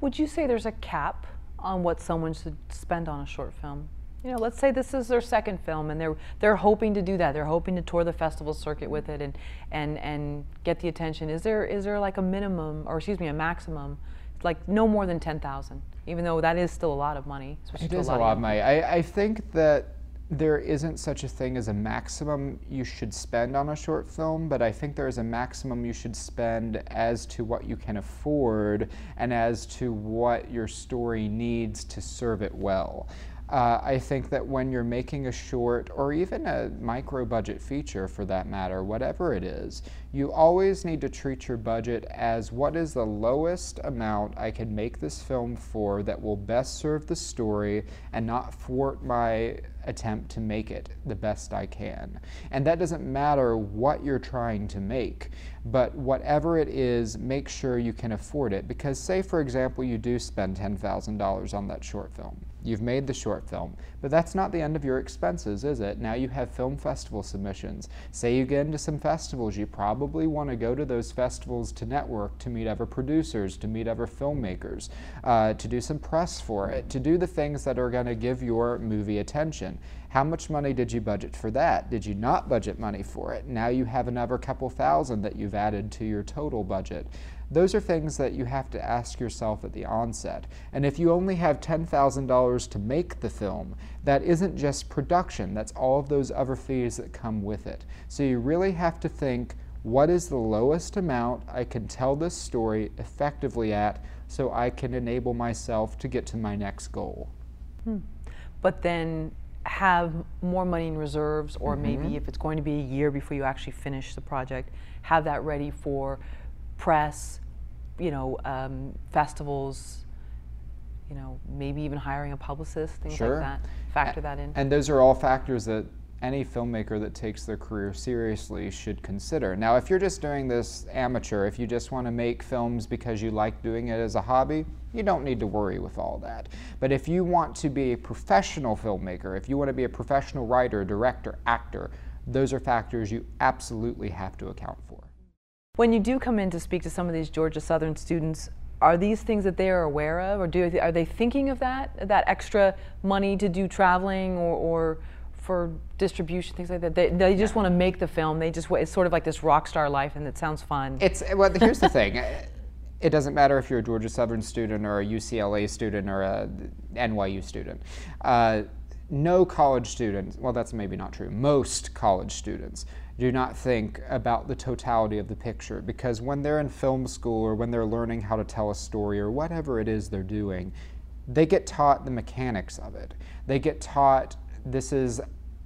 Would you say there's a cap on what someone should spend on a short film? You know, let's say this is their second film and they're they're hoping to do that. They're hoping to tour the festival circuit with it and and and get the attention. Is there is there like a minimum or excuse me, a maximum like no more than 10,000, even though that is still a lot of money. It is a lot, a lot of money. I, I think that there isn't such a thing as a maximum you should spend on a short film, but I think there is a maximum you should spend as to what you can afford and as to what your story needs to serve it well. Uh, I think that when you're making a short or even a micro budget feature for that matter, whatever it is, you always need to treat your budget as what is the lowest amount I can make this film for that will best serve the story and not thwart my attempt to make it the best I can. And that doesn't matter what you're trying to make, but whatever it is, make sure you can afford it. Because, say, for example, you do spend $10,000 on that short film. You've made the short film, but that's not the end of your expenses, is it? Now you have film festival submissions. Say you get into some festivals, you probably want to go to those festivals to network, to meet other producers, to meet other filmmakers, uh, to do some press for it, to do the things that are going to give your movie attention. How much money did you budget for that? Did you not budget money for it? Now you have another couple thousand that you've added to your total budget. Those are things that you have to ask yourself at the onset. And if you only have $10,000 to make the film, that isn't just production, that's all of those other fees that come with it. So you really have to think what is the lowest amount I can tell this story effectively at so I can enable myself to get to my next goal. Hmm. But then have more money in reserves, or mm-hmm. maybe if it's going to be a year before you actually finish the project, have that ready for press, you know, um, festivals, you know, maybe even hiring a publicist, things sure. like that. Factor that in. And those are all factors that any filmmaker that takes their career seriously should consider. Now, if you're just doing this amateur, if you just want to make films because you like doing it as a hobby, you don't need to worry with all that. But if you want to be a professional filmmaker, if you want to be a professional writer, director, actor, those are factors you absolutely have to account for. When you do come in to speak to some of these Georgia Southern students, are these things that they are aware of, or do are they thinking of that that extra money to do traveling or, or for distribution things like that? They, they just want to make the film. They just it's sort of like this rock star life, and it sounds fun. It's well. Here's the thing. It doesn't matter if you're a Georgia Southern student or a UCLA student or a NYU student. Uh, no college student, well, that's maybe not true, most college students do not think about the totality of the picture because when they're in film school or when they're learning how to tell a story or whatever it is they're doing, they get taught the mechanics of it. They get taught this is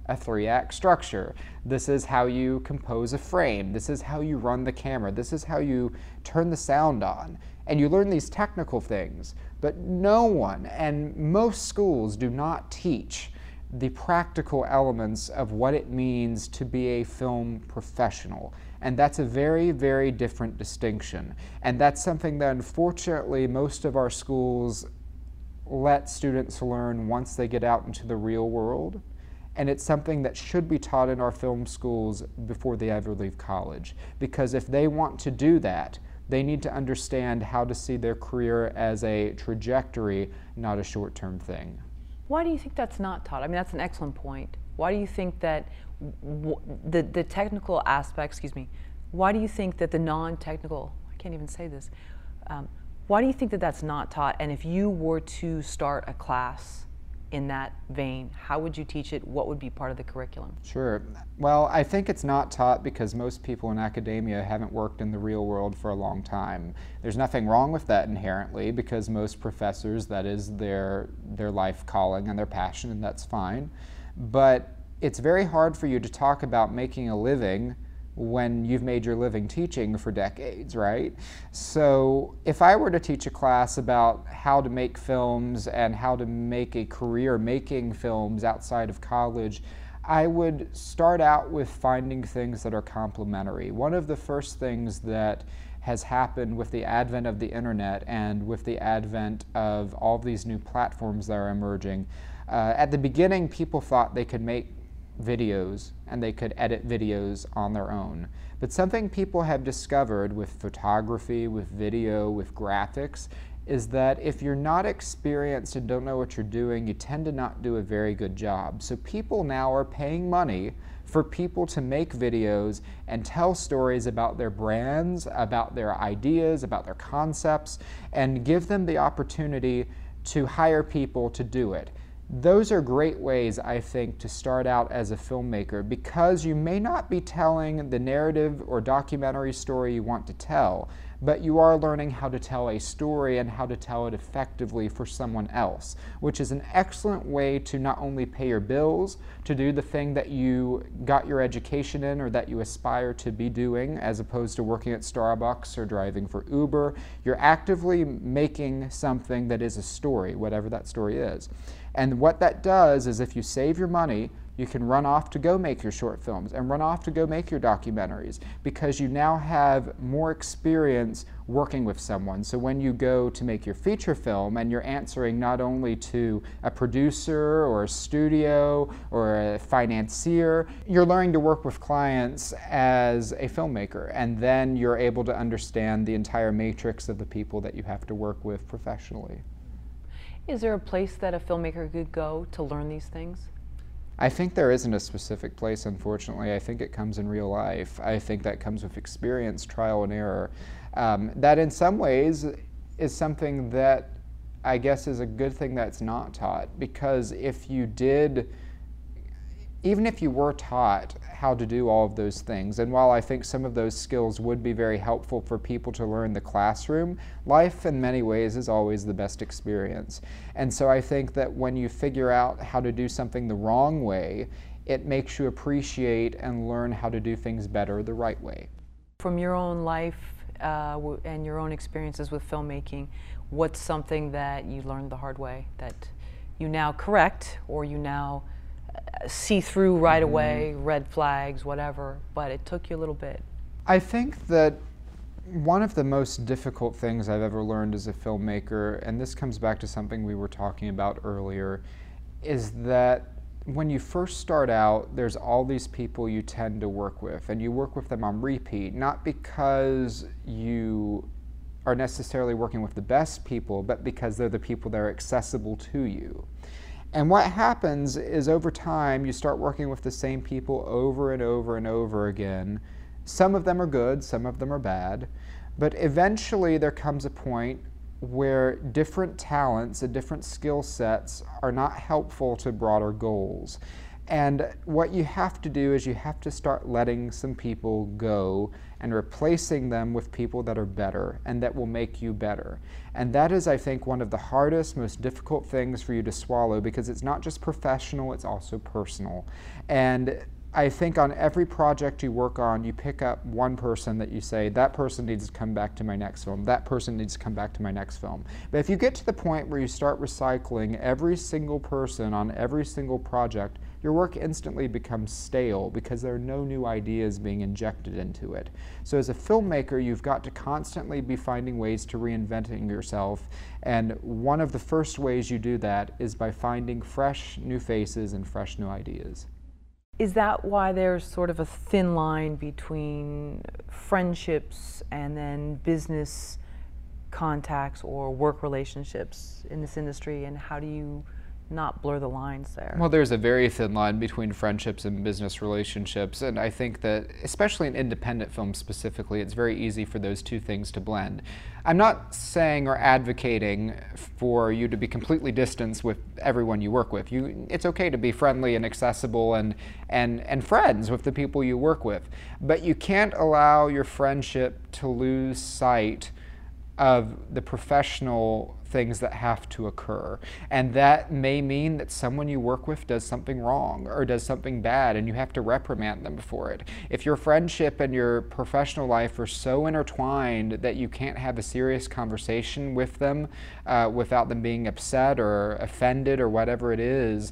a three act structure. This is how you compose a frame. This is how you run the camera. This is how you turn the sound on. And you learn these technical things, but no one and most schools do not teach the practical elements of what it means to be a film professional. And that's a very, very different distinction. And that's something that unfortunately most of our schools let students learn once they get out into the real world. And it's something that should be taught in our film schools before they ever leave college. Because if they want to do that, they need to understand how to see their career as a trajectory, not a short term thing. Why do you think that's not taught? I mean, that's an excellent point. Why do you think that the, the technical aspect, excuse me, why do you think that the non technical, I can't even say this, um, why do you think that that's not taught? And if you were to start a class in that vein? How would you teach it? What would be part of the curriculum? Sure. Well, I think it's not taught because most people in academia haven't worked in the real world for a long time. There's nothing wrong with that inherently because most professors, that is their, their life calling and their passion, and that's fine. But it's very hard for you to talk about making a living when you've made your living teaching for decades, right? So, if I were to teach a class about how to make films and how to make a career making films outside of college, I would start out with finding things that are complementary. One of the first things that has happened with the advent of the internet and with the advent of all these new platforms that are emerging. Uh, at the beginning, people thought they could make videos and they could edit videos on their own. But something people have discovered with photography, with video, with graphics is that if you're not experienced and don't know what you're doing, you tend to not do a very good job. So people now are paying money for people to make videos and tell stories about their brands, about their ideas, about their concepts, and give them the opportunity to hire people to do it those are great ways, I think, to start out as a filmmaker because you may not be telling the narrative or documentary story you want to tell, but you are learning how to tell a story and how to tell it effectively for someone else, which is an excellent way to not only pay your bills, to do the thing that you got your education in or that you aspire to be doing, as opposed to working at Starbucks or driving for Uber. You're actively making something that is a story, whatever that story is. And what that does is if you save your money, you can run off to go make your short films and run off to go make your documentaries because you now have more experience working with someone. So when you go to make your feature film and you're answering not only to a producer or a studio or a financier, you're learning to work with clients as a filmmaker and then you're able to understand the entire matrix of the people that you have to work with professionally. Is there a place that a filmmaker could go to learn these things? I think there isn't a specific place, unfortunately. I think it comes in real life. I think that comes with experience, trial, and error. Um, that, in some ways, is something that I guess is a good thing that's not taught because if you did even if you were taught how to do all of those things, and while I think some of those skills would be very helpful for people to learn the classroom, life in many ways is always the best experience. And so I think that when you figure out how to do something the wrong way, it makes you appreciate and learn how to do things better the right way. From your own life uh, and your own experiences with filmmaking, what's something that you learned the hard way that you now correct or you now see through right mm-hmm. away, red flags, whatever, but it took you a little bit. I think that one of the most difficult things I've ever learned as a filmmaker, and this comes back to something we were talking about earlier, is that when you first start out, there's all these people you tend to work with, and you work with them on repeat, not because you are necessarily working with the best people, but because they're the people that are accessible to you. And what happens is over time, you start working with the same people over and over and over again. Some of them are good, some of them are bad, but eventually there comes a point where different talents and different skill sets are not helpful to broader goals. And what you have to do is you have to start letting some people go and replacing them with people that are better and that will make you better. And that is, I think, one of the hardest, most difficult things for you to swallow because it's not just professional, it's also personal. And I think on every project you work on, you pick up one person that you say, that person needs to come back to my next film, that person needs to come back to my next film. But if you get to the point where you start recycling every single person on every single project, your work instantly becomes stale because there are no new ideas being injected into it. So as a filmmaker, you've got to constantly be finding ways to reinventing yourself. And one of the first ways you do that is by finding fresh new faces and fresh new ideas. Is that why there's sort of a thin line between friendships and then business contacts or work relationships in this industry? And how do you not blur the lines there. Well, there's a very thin line between friendships and business relationships, and I think that, especially in independent films specifically, it's very easy for those two things to blend. I'm not saying or advocating for you to be completely distanced with everyone you work with. You, it's okay to be friendly and accessible and, and, and friends with the people you work with, but you can't allow your friendship to lose sight of the professional things that have to occur. And that may mean that someone you work with does something wrong or does something bad and you have to reprimand them for it. If your friendship and your professional life are so intertwined that you can't have a serious conversation with them uh, without them being upset or offended or whatever it is,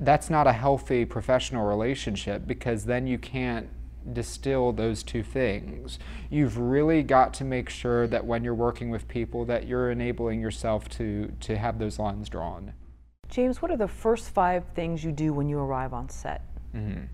that's not a healthy professional relationship because then you can't distill those two things. You've really got to make sure that when you're working with people that you're enabling yourself to, to have those lines drawn. James, what are the first five things you do when you arrive on set? Mm-hmm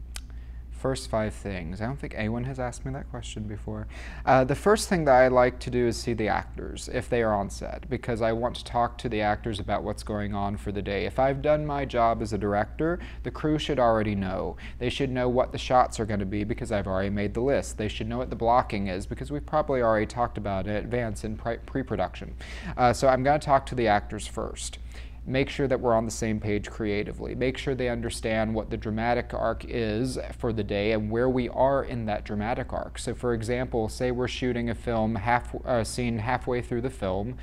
first five things. I don't think anyone has asked me that question before. Uh, the first thing that I like to do is see the actors if they are on set because I want to talk to the actors about what's going on for the day. If I've done my job as a director, the crew should already know. They should know what the shots are going to be because I've already made the list. They should know what the blocking is because we've probably already talked about it in advance in pre production. Uh, so I'm going to talk to the actors first make sure that we're on the same page creatively. Make sure they understand what the dramatic arc is for the day and where we are in that dramatic arc. So, for example, say we're shooting a film half a scene halfway through the film.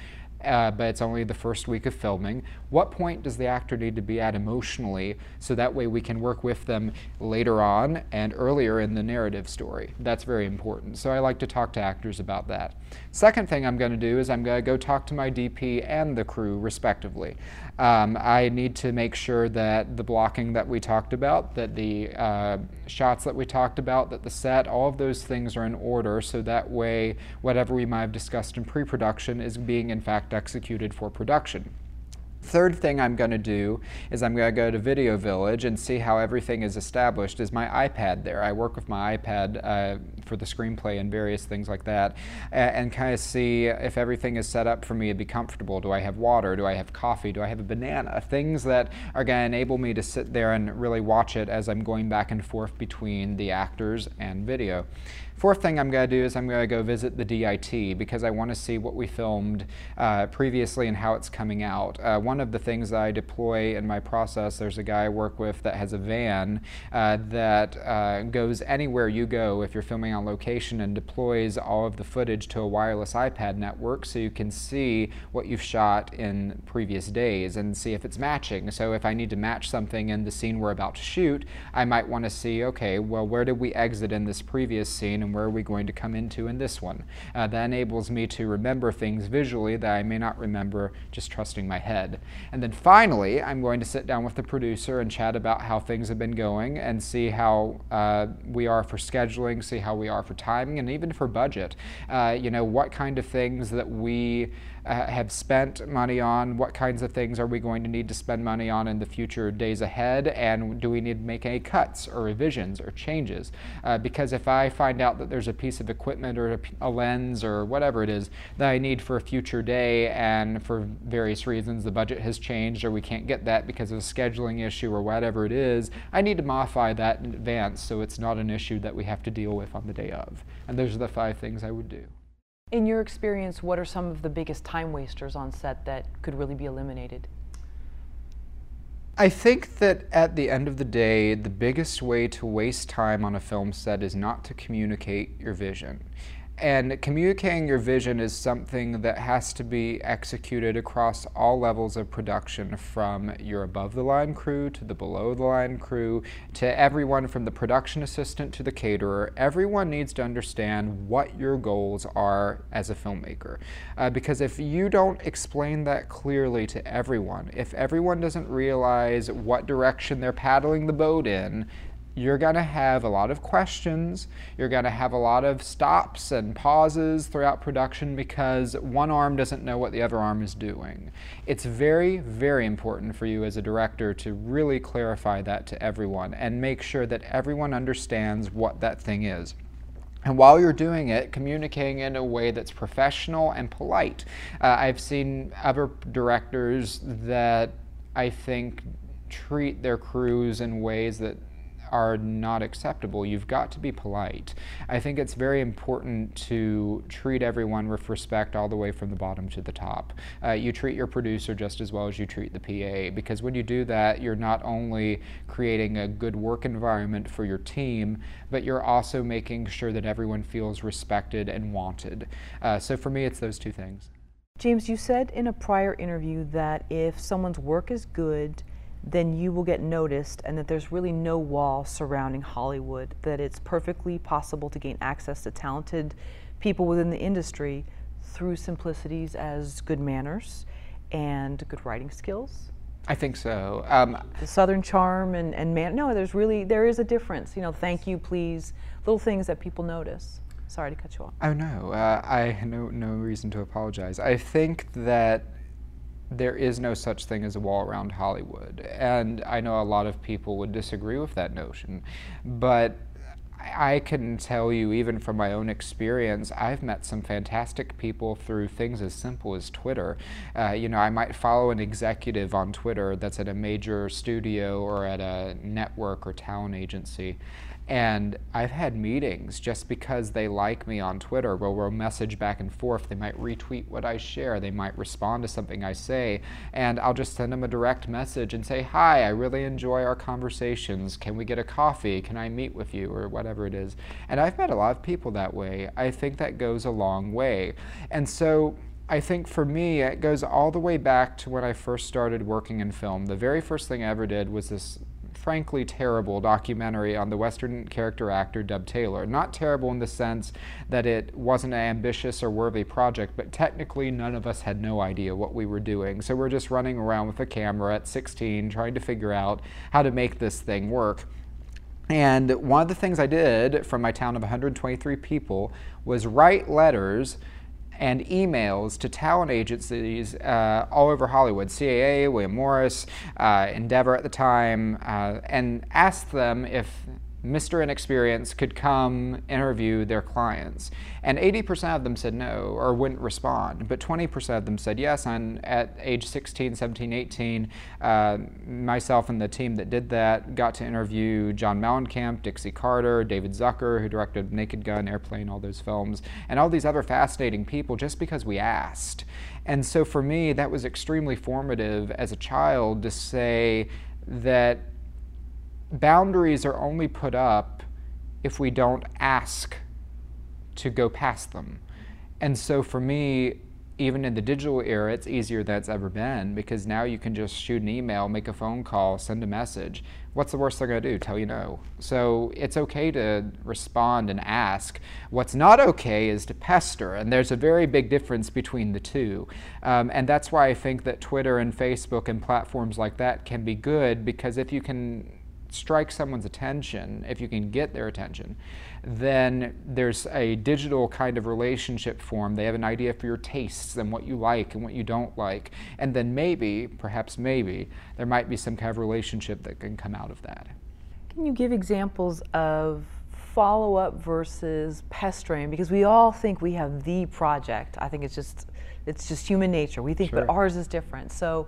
uh, but it's only the first week of filming. What point does the actor need to be at emotionally so that way we can work with them later on and earlier in the narrative story? That's very important. So I like to talk to actors about that. Second thing I'm going to do is I'm going to go talk to my DP and the crew respectively. Um, I need to make sure that the blocking that we talked about, that the uh, shots that we talked about, that the set, all of those things are in order so that way whatever we might have discussed in pre-production is being in fact executed for production. Third thing I'm going to do is I'm going to go to Video Village and see how everything is established. Is my iPad there? I work with my iPad uh, for the screenplay and various things like that, and, and kind of see if everything is set up for me to be comfortable. Do I have water? Do I have coffee? Do I have a banana? Things that are going to enable me to sit there and really watch it as I'm going back and forth between the actors and video. Fourth thing I'm going to do is I'm going to go visit the DIT because I want to see what we filmed uh, previously and how it's coming out. Uh, one of the things that I deploy in my process, there's a guy I work with that has a van uh, that uh, goes anywhere you go if you're filming on location and deploys all of the footage to a wireless iPad network so you can see what you've shot in previous days and see if it's matching. So if I need to match something in the scene we're about to shoot, I might want to see, okay, well, where did we exit in this previous scene and where are we going to come into in this one? Uh, that enables me to remember things visually that I may not remember just trusting my head. And then finally, I'm going to sit down with the producer and chat about how things have been going and see how uh, we are for scheduling, see how we are for timing, and even for budget. Uh, you know, what kind of things that we uh, have spent money on, what kinds of things are we going to need to spend money on in the future days ahead, and do we need to make any cuts or revisions or changes? Uh, because if I find out that there's a piece of equipment or a, a, lens or whatever it is that I need for a future day, and for various reasons the budget has changed or we can't get that because of a scheduling issue or whatever it is, I need to modify that in advance so it's not an issue that we have to deal with on the day of. And those are the five things I would do. In your experience, what are some of the biggest time wasters on set that could really be eliminated? I think that at the end of the day, the biggest way to waste time on a film set is not to communicate your vision. And communicating your vision is something that has to be executed across all levels of production from your above the line crew to the below the line crew to everyone from the production assistant to the caterer. Everyone needs to understand what your goals are as a filmmaker. Uh, because if you don't explain that clearly to everyone, if everyone doesn't realize what direction they're paddling the boat in, you're going to have a lot of questions. You're going to have a lot of stops and pauses throughout production because one arm doesn't know what the other arm is doing. It's very, very important for you as a director to really clarify that to everyone and make sure that everyone understands what that thing is. And while you're doing it, communicating in a way that's professional and polite. Uh, I've seen other directors that I think treat their crews in ways that are not acceptable. You've got to be polite. I think it's very important to treat everyone with respect all the way from the bottom to the top. Uh, you treat your producer just as well as you treat the PA because when you do that, you're not only creating a good work environment for your team, but you're also making sure that everyone feels respected and wanted. Uh, so for me, it's those two things. James, you said in a prior interview that if someone's work is good, then you will get noticed and that there's really no wall surrounding Hollywood, that it's perfectly possible to gain access to talented people within the industry through simplicities as good manners and good writing skills. I think so. Um, the Southern charm and, and man, no, there's really, there is a difference. You know, thank you, please, little things that people notice. Sorry to cut you off. Oh no, uh, I no no reason to apologize. I think that there is no such thing as a wall around Hollywood. And I know a lot of people would disagree with that notion, but I can tell you, even from my own experience, I've met some fantastic people through things as simple as Twitter. Uh, you know, I might follow an executive on Twitter that's at a major studio or at a network or talent agency, and I've had meetings just because they like me on Twitter where we'll message back and forth. They might retweet what I share, they might respond to something I say, and I'll just send them a direct message and say, Hi, I really enjoy our conversations. Can we get a coffee? Can I meet with you? Or whatever it is. And I've met a lot of people that way. I think that goes a long way. And so I think for me, it goes all the way back to when I first started working in film. The very first thing I ever did was this frankly terrible documentary on the Western character actor Dub Taylor. Not terrible in the sense that it wasn't an ambitious or worthy project, but technically none of us had no idea what we were doing. So we're just running around with a camera at 16 trying to figure out how to make this thing work. And one of the things I did from my town of 123 people was write letters and emails to talent agencies uh, all over Hollywood, CAA, William Morris, uh, Endeavor at the time, uh, and asked them if Mr. Inexperience could come interview their clients. And 80% of them said no or wouldn't respond, but 20% of them said yes. And at age 16, 17, 18, uh, myself and the team that did that got to interview John Mellencamp, Dixie Carter, David Zucker, who directed Naked Gun, Airplane, all those films, and all these other fascinating people just because we asked. And so for me, that was extremely formative as a child to say that boundaries are only put up if we don't ask to go past them. And so for me, even in the digital era, it's easier than it's ever been because now you can just shoot an email, make a phone call, send a message. What's the worst they're going to do? Tell you no. So it's okay to respond and ask. What's not okay is to pester, and there's a very big difference between the two. Um, and that's why I think that Twitter and Facebook and platforms like that can be good because if you can strike someone's attention, if you can get their attention, then there's a digital kind of relationship form. They have an idea for your tastes and what you like and what you don't like. And then maybe, perhaps maybe, there might be some kind of relationship that can come out of that. Can you give examples of follow up versus pestering? Because we all think we have the project. I think it's just it's just human nature. We think, sure. but ours is different. So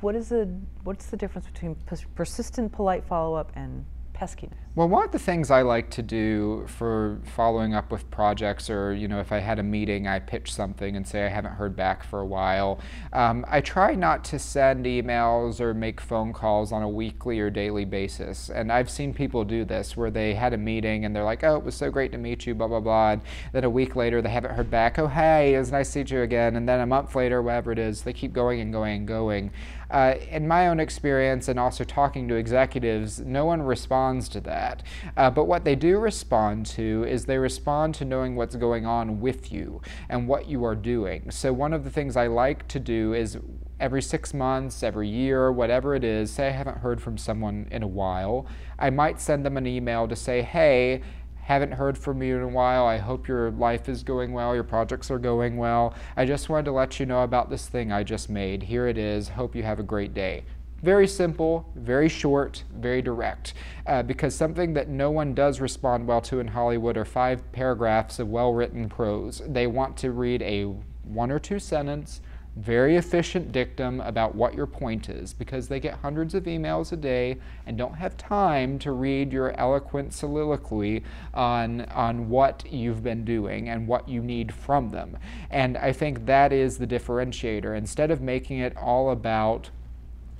what is the what's the difference between persistent polite follow-up and peskiness? Well, one of the things I like to do for following up with projects, or you know, if I had a meeting, I pitch something and say I haven't heard back for a while. Um, I try not to send emails or make phone calls on a weekly or daily basis. And I've seen people do this where they had a meeting and they're like, "Oh, it was so great to meet you," blah blah blah. And then a week later, they haven't heard back. Oh, hey, it was nice to meet you again. And then a month later, whatever it is, they keep going and going and going. Uh, in my own experience and also talking to executives, no one responds to that. Uh, but what they do respond to is they respond to knowing what's going on with you and what you are doing. So, one of the things I like to do is every six months, every year, whatever it is, say I haven't heard from someone in a while, I might send them an email to say, hey, haven't heard from you in a while. I hope your life is going well, your projects are going well. I just wanted to let you know about this thing I just made. Here it is. Hope you have a great day. Very simple, very short, very direct. Uh, because something that no one does respond well to in Hollywood are five paragraphs of well written prose. They want to read a one or two sentence very efficient dictum about what your point is because they get hundreds of emails a day and don't have time to read your eloquent soliloquy on, on what you've been doing and what you need from them. And I think that is the differentiator. Instead of making it all about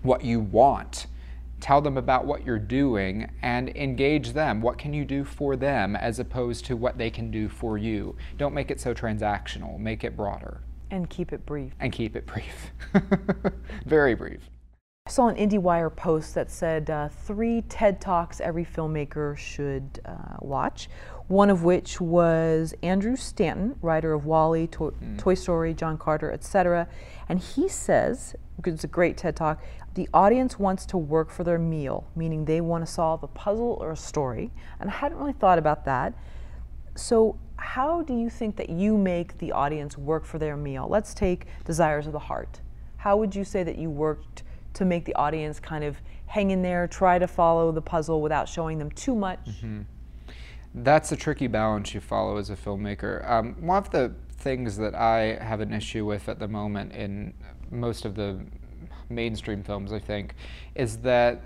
what you want, tell them about what you're doing and engage them. What can you do for them as opposed to what they can do for you? Don't make it so transactional, make it broader. And keep it brief. And keep it brief. Very brief. I saw an IndieWire post that said uh, three TED Talks every filmmaker should uh, watch, one of which was Andrew Stanton, writer of WALL-E, to- mm. Toy Story, John Carter, etc. And he says, it's a great TED Talk, the audience wants to work for their meal, meaning they want to solve a puzzle or a story. And I hadn't really thought about that. So how do you think that you make the audience work for their meal? Let's take Desires of the Heart. How would you say that you worked to make the audience kind of hang in there, try to follow the puzzle without showing them too much? Mm-hmm. That's a tricky balance you follow as a filmmaker. Um, one of the things that I have an issue with at the moment in most of the mainstream films, I think, is that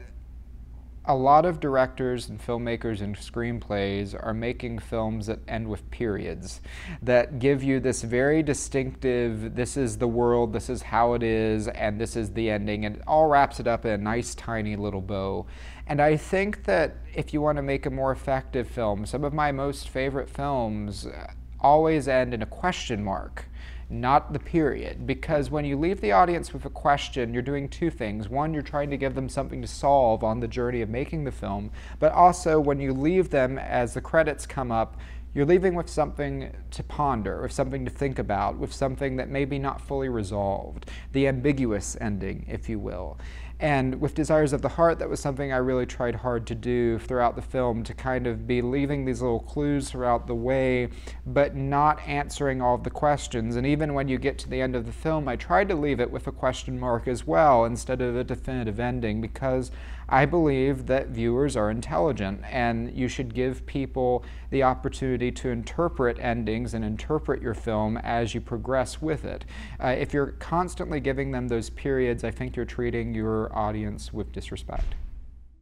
a lot of directors and filmmakers and screenplays are making films that end with periods that give you this very distinctive this is the world this is how it is and this is the ending and it all wraps it up in a nice tiny little bow. And i think that if you want to make a more effective film some of my most favorite films uh, always end in a question mark not the period. Because when you leave the audience with a question, you're doing two things. One, you're trying to give them something to solve on the journey of making the film, but also when you leave them as the credits come up, you're leaving with something to ponder, with something to think about, with something that may be not fully resolved, the ambiguous ending, if you will. And with Desires of the Heart, that was something I really tried hard to do throughout the film to kind of be leaving these little clues throughout the way, but not answering all of the questions. And even when you get to the end of the film, I tried to leave it with a question mark as well instead of a definitive ending because I believe that viewers are intelligent and you should give people the opportunity to interpret endings and interpret your film as you progress with it. Uh, if you're constantly giving them those periods, I think you're treating your audience with disrespect.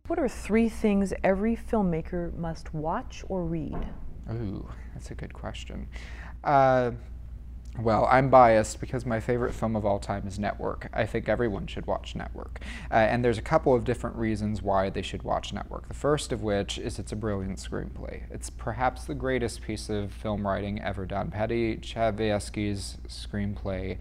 What are three things every filmmaker must watch or read? Ooh, that's a good question. Uh, well, I'm biased because my favorite film of all time is Network. I think everyone should watch Network. Uh, and there's a couple of different reasons why they should watch Network. The first of which is it's a brilliant screenplay. It's perhaps the greatest piece of film writing ever done. Paddy Chayefsky's screenplay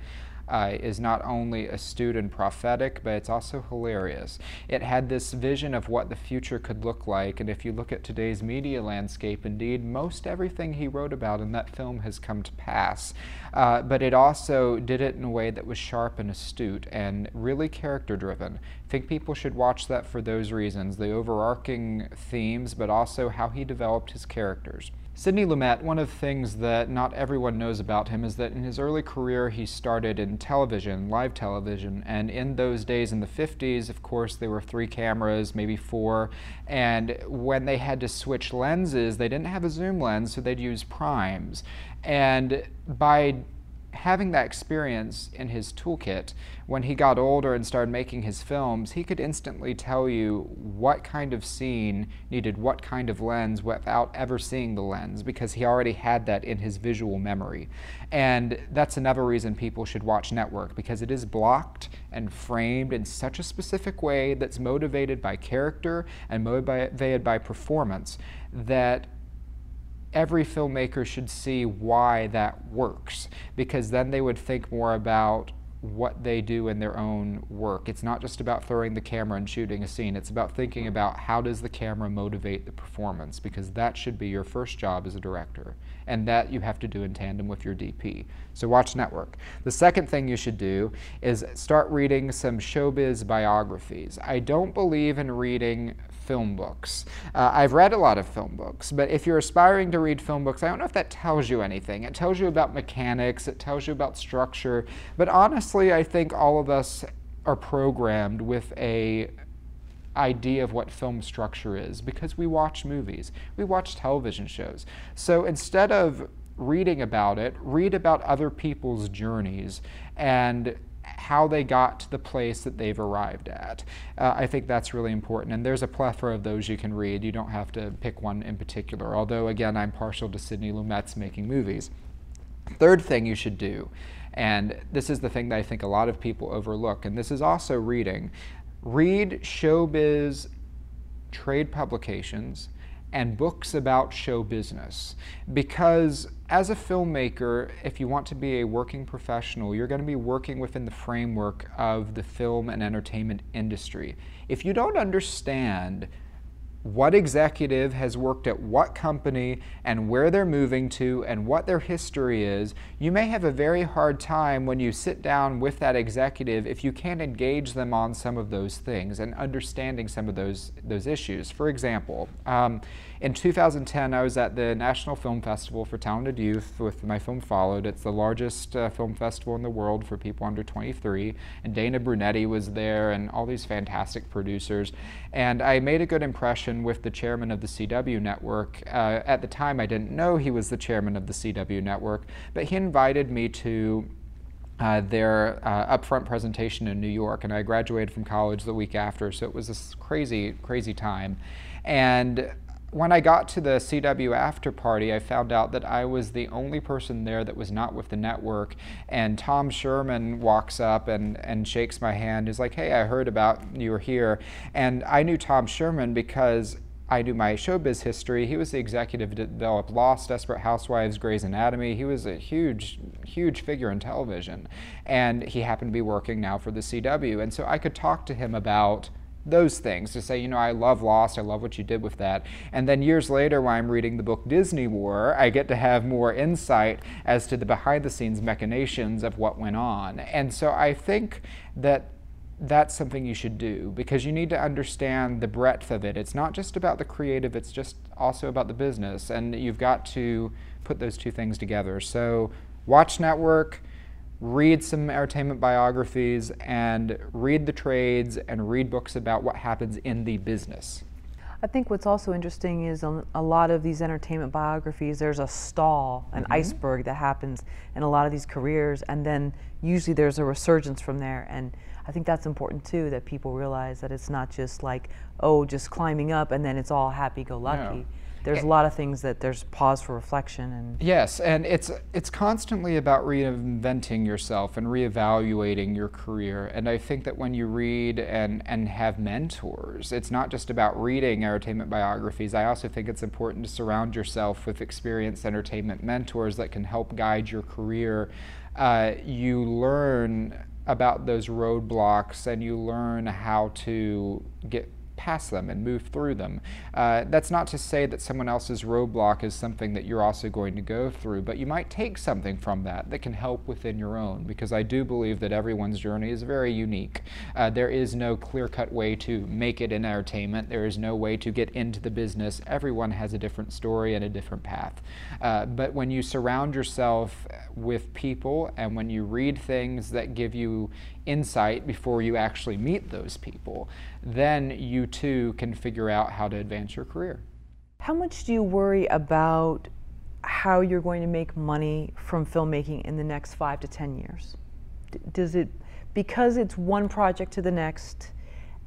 uh, is not only astute and prophetic, but it's also hilarious. It had this vision of what the future could look like, and if you look at today's media landscape, indeed, most everything he wrote about in that film has come to pass. Uh, but it also did it in a way that was sharp and astute and really character driven. I think people should watch that for those reasons the overarching themes, but also how he developed his characters. Sidney Lumet, one of the things that not everyone knows about him is that in his early career he started in television, live television, and in those days in the 50s, of course, there were three cameras, maybe four, and when they had to switch lenses, they didn't have a zoom lens, so they'd use primes. And by having that experience in his toolkit, when he got older and started making his films, he could instantly tell you what kind of scene needed what kind of lens without ever seeing the lens because he already had that in his visual memory. And that's another reason people should watch Network because it is blocked and framed in such a specific way that's motivated by character and motivated by performance that every filmmaker should see why that works because then they would think more about what they do in their own work. It's not just about throwing the camera and shooting a scene. It's about thinking about how does the camera motivate the performance because that should be your first job as a director. And that you have to do in tandem with your DP. So watch Network. The second thing you should do is start reading some showbiz biographies. I don't believe in reading film books. Uh, I've read a lot of film books, but if you're aspiring to read film books, I don't know if that tells you anything. It tells you about mechanics, it tells you about structure, but honestly, I think all of us are programmed with a idea of what film structure is because we watch movies, we watch television shows. So instead of reading about it, read about other people's journeys and how they got to the place that they've arrived at. Uh, I think that's really important. And there's a plethora of those you can read. You don't have to pick one in particular, although, again, I'm partial to Sidney Lumet's making movies. Third thing you should do, and this is the thing that I think a lot of people overlook, and this is also reading. Read showbiz trade publications and books about show business. Because as a filmmaker, if you want to be a working professional, you're going to be working within the framework of the film and entertainment industry. If you don't understand what executive has worked at what company and where they're moving to and what their history is, you may have a very hard time when you sit down with that executive if you can't engage them on some of those things and understanding some of those, those issues. For example, um, in 2010, I was at the National Film Festival for Talented Youth with my film Followed. It's the largest uh, film festival in the world for people under 23. And Dana Brunetti was there and all these fantastic producers. And I made a good impression with the chairman of the CW network. Uh, at the time, I didn't know he was the chairman of the CW network, but he invited me to uh, their uh, upfront presentation in New York, and I graduated from college the week after, so it was this crazy, crazy time. And when I got to the CW after party, I found out that I was the only person there that was not with the network. And Thom Sherman walks up and, and shakes my hand. He's like, Hey, I heard about you were here. And I knew Thom Sherman because I knew my showbiz history. He was the executive that developed Lost, Desperate Housewives, Grey's Anatomy. He was a huge, huge figure in television. And he happened to be working now for the CW. And so I could talk to him about those things to say, you know, I love Lost, I love what you did with that. And then years later, when I'm reading the book Disney War, I get to have more insight as to the behind the scenes machinations of what went on. And so I think that that's something you should do because you need to understand the breadth of it. It's not just about the creative, it's just also about the business. And you've got to put those two things together. So, Watch Network, read some entertainment biographies, and read the trades and read books about what happens in the business. I think what's also interesting is a, a lot of these entertainment biographies, there's a stall, an mm-hmm. iceberg that happens in a lot of these careers, and then usually there's a resurgence from there. And I think that's important too, that people realize that it's not just like, oh, just climbing up and then it's all happy go lucky. No. There's a lot of things that there's pause for reflection and yes, and it's it's constantly about reinventing yourself and reevaluating your career. And I think that when you read and and have mentors, it's not just about reading entertainment biographies. I also think it's important to surround yourself with experienced entertainment mentors that can help guide your career. Uh, you learn about those roadblocks and you learn how to get past them and move through them. Uh, that's not to say that someone else's roadblock is something that you're also going to go through, but you might take something from that that can help within your own, because I do believe that everyone's journey is very unique. Uh, there is no clear cut way to make it in entertainment, there is no way to get into the business. Everyone has a different story and a different path. Uh, but when you surround yourself with people and when you read things that give you insight before you actually meet those people, then you too can figure out how to advance your career. How much do you worry about how you're going to make money from filmmaking in the next five to 10 years? Does it, because it's one project to the next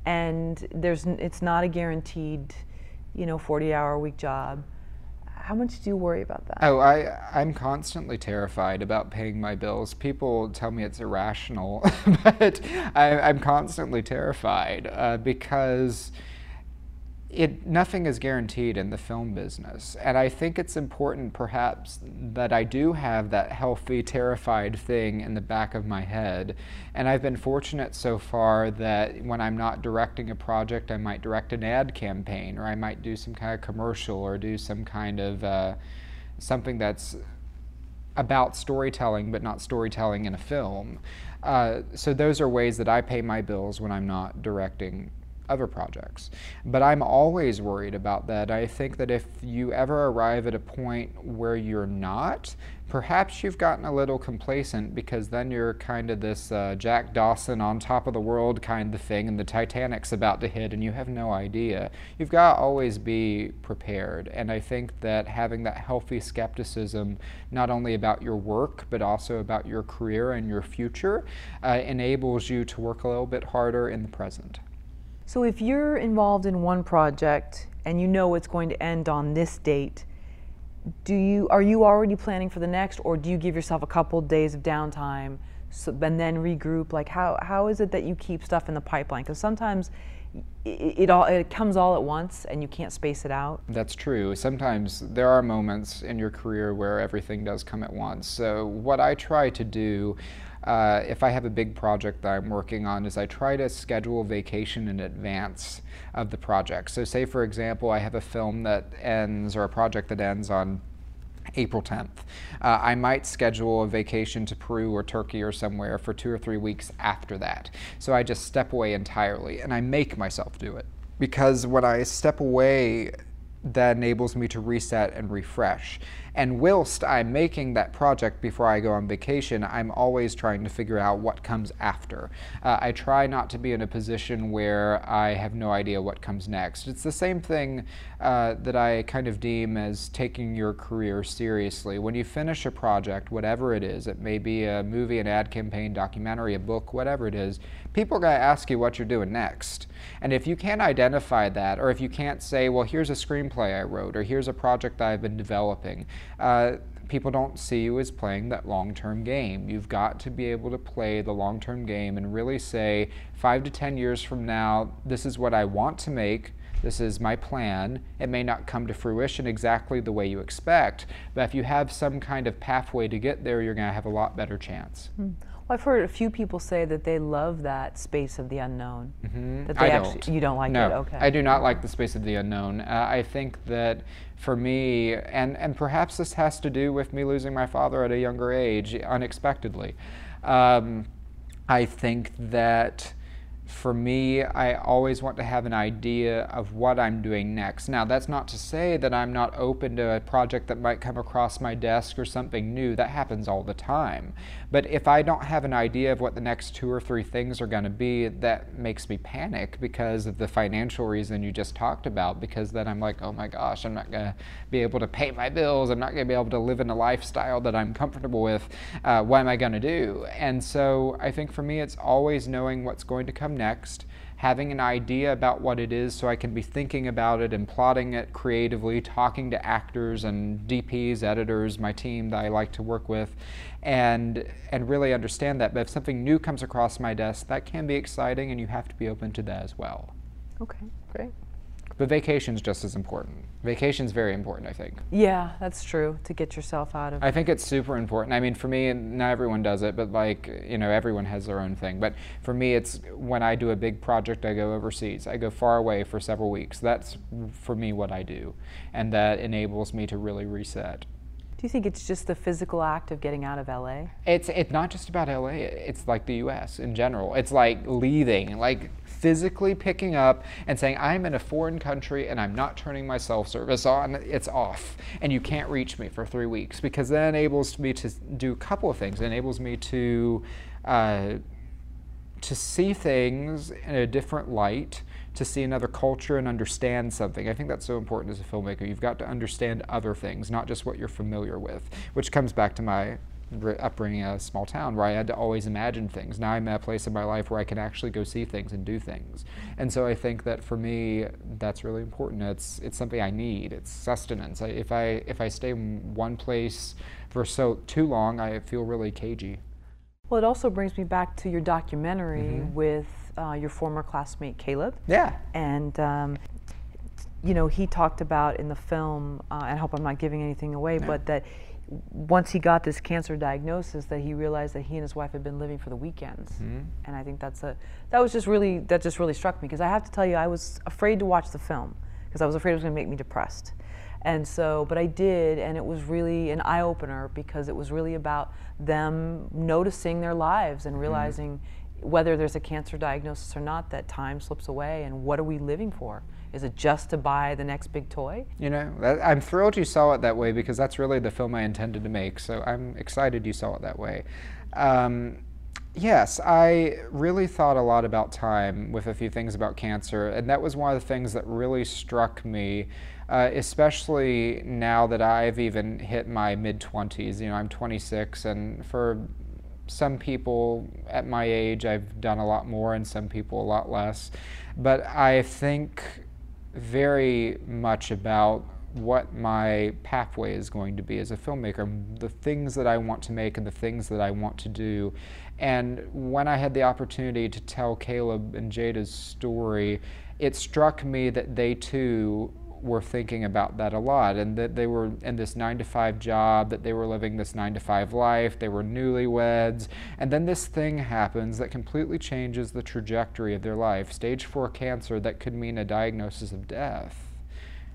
and there's, it's not a guaranteed, you know, 40 hour a week job, how much do you worry about that? Oh, I, I'm constantly terrified about paying my bills. People tell me it's irrational, but I, am constantly terrified uh, because it nothing is guaranteed in the film business. And i think it's important perhaps that i do have that healthy terrified thing in the back of my head. And i've been fortunate so far that when i'm not directing a project i might direct an ad campaign or i might do some kind of commercial or do some kind of uh, something that's about storytelling but not storytelling in a film. Uh, so those are ways that i pay my bills when i'm not directing other projects. But I'm always worried about that. I think that if you ever arrive at a point where you're not, perhaps you've gotten a little complacent because then you're kind of this uh, Jack Dawson on top of the world kind of thing, and the Titanic's about to hit, and you have no idea. You've got to always be prepared. And I think that having that healthy skepticism, not only about your work, but also about your career and your future, uh, enables you to work a little bit harder in the present. So if you're involved in one project and you know it's going to end on this date, do you are you already planning for the next or do you give yourself a couple days of downtime so, and then regroup? Like how, how is it that you keep stuff in the pipeline? Because sometimes it, it, all it comes all at once and you can't space it out. That's true. Sometimes there are moments in your career where everything does come at once. So what i try to do uh, if I have a big project that I'm working on, is I try to schedule vacation in advance of the project. So, say for example, I have a film that ends or a project that ends on April 10th. Uh, I might schedule a vacation to Peru or Turkey or somewhere for two or three weeks after that. So I just step away entirely and I make myself do it. Because when I step away, that enables me to reset and refresh. And whilst I'm making that project before I go on vacation, I'm always trying to figure out what comes after. Uh, I try not to be in a position where I have no idea what comes next. It's the same thing uh, that I kind of deem as taking your career seriously. When you finish a project, whatever it is, it may be a movie, an ad campaign, documentary, a book, whatever it is, people are going to ask you what you're doing next. And if you can't identify that, or if you can't say, well, here's a screenplay I wrote, or here's a project that I've been developing, uh, people don't see you as playing that long term game. You've got to be able to play the long term game and really say, five to 10 years from now, this is what I want to make. This is my plan. It may not come to fruition exactly the way you expect, but if you have some kind of pathway to get there, you're going to have a lot better chance. Mm. I've heard a few people say that they love that space of the unknown. Mm-hmm. That they I actually, don't. You don't like no, it? Okay. I do not like the space of the unknown. Uh, I think that for me, and, and perhaps this has to do with me losing my father at a younger age unexpectedly. Um, I think that for me, I always want to have an idea of what I'm doing next. Now, that's not to say that I'm not open to a project that might come across my desk or something new. That happens all the time. But if I don't have an idea of what the next two or three things are going to be, that makes me panic because of the financial reason you just talked about. Because then I'm like, oh my gosh, I'm not going to be able to pay my bills. I'm not going to be able to live in a lifestyle that I'm comfortable with. Uh, what am I going to do? And so I think for me, it's always knowing what's going to come next, having an idea about what it is so I can be thinking about it and plotting it creatively, talking to actors and DPs, editors, my team that I like to work with, and, and really understand that. But if something new comes across my desk, that can be exciting and you have to be open to that as well. Okay, great. But vacation's just as important. Vacation's very important, I think. Yeah, that's true. To get yourself out of. I think it's super important. I mean, for me, not everyone does it, but like, you know, everyone has their own thing. But for me, it's when I do a big project, I go overseas. I go far away for several weeks. That's for me what I do. And that enables me to really reset. Do you think it's just the physical act of getting out of LA? It's it's not just about LA. It's like the U.S. in general. It's like leaving, like physically picking up and saying, "I'm in a foreign country and I'm not turning my self service on. It's off, and you can't reach me for three weeks." Because that enables me to do a couple of things. It enables me to uh, to see things in a different light to see another culture and understand something. I think that's so important as a filmmaker. You've got to understand other things, not just what you're familiar with, which comes back to my upbringing in a small town where I had to always imagine things. Now I'm at a place in my life where I can actually go see things and do things. And so I think that for me, that's really important. It's it's something I need. It's sustenance. I, if I if I stay in one place for so too long, I feel really cagey. Well, it also brings me back to your documentary mm-hmm. with uh, your former classmate Caleb. Yeah. And um, you know, he talked about in the film, uh, and I hope I'm not giving anything away, no. but that once he got this cancer diagnosis, that he realized that he and his wife had been living for the weekends. Mm-hmm. And I think that's a that was just really that just really struck me because I have to tell you, I was afraid to watch the film because I was afraid it was going to make me depressed. And so, but I did, and it was really an eye opener because it was really about them noticing their lives and mm-hmm. realizing. Mm-hmm whether there's a cancer diagnosis or not, that time slips away. And what are we living for? Is it just to buy the next big toy? You know, I'm thrilled you saw it that way because that's really the film I intended to make. So I'm excited you saw it that way. Um, yes, I really thought a lot about time with a few things about cancer, and that was one of the things that really struck me. Uh, especially now that I've even hit my mid 20s. You know, I'm 26, and for some people at my age I've done a lot more and some people a lot less. But I think very much about what my pathway is going to be as a filmmaker, the things that I want to make and the things that I want to do. And when I had the opportunity to tell Caleb and Jada's story, it struck me that they too were thinking about that a lot and that they were in this nine to five job, that they were living this nine to five life, they were newlyweds, and then this thing happens that completely changes the trajectory of their life. Stage four cancer that could mean a diagnosis of death.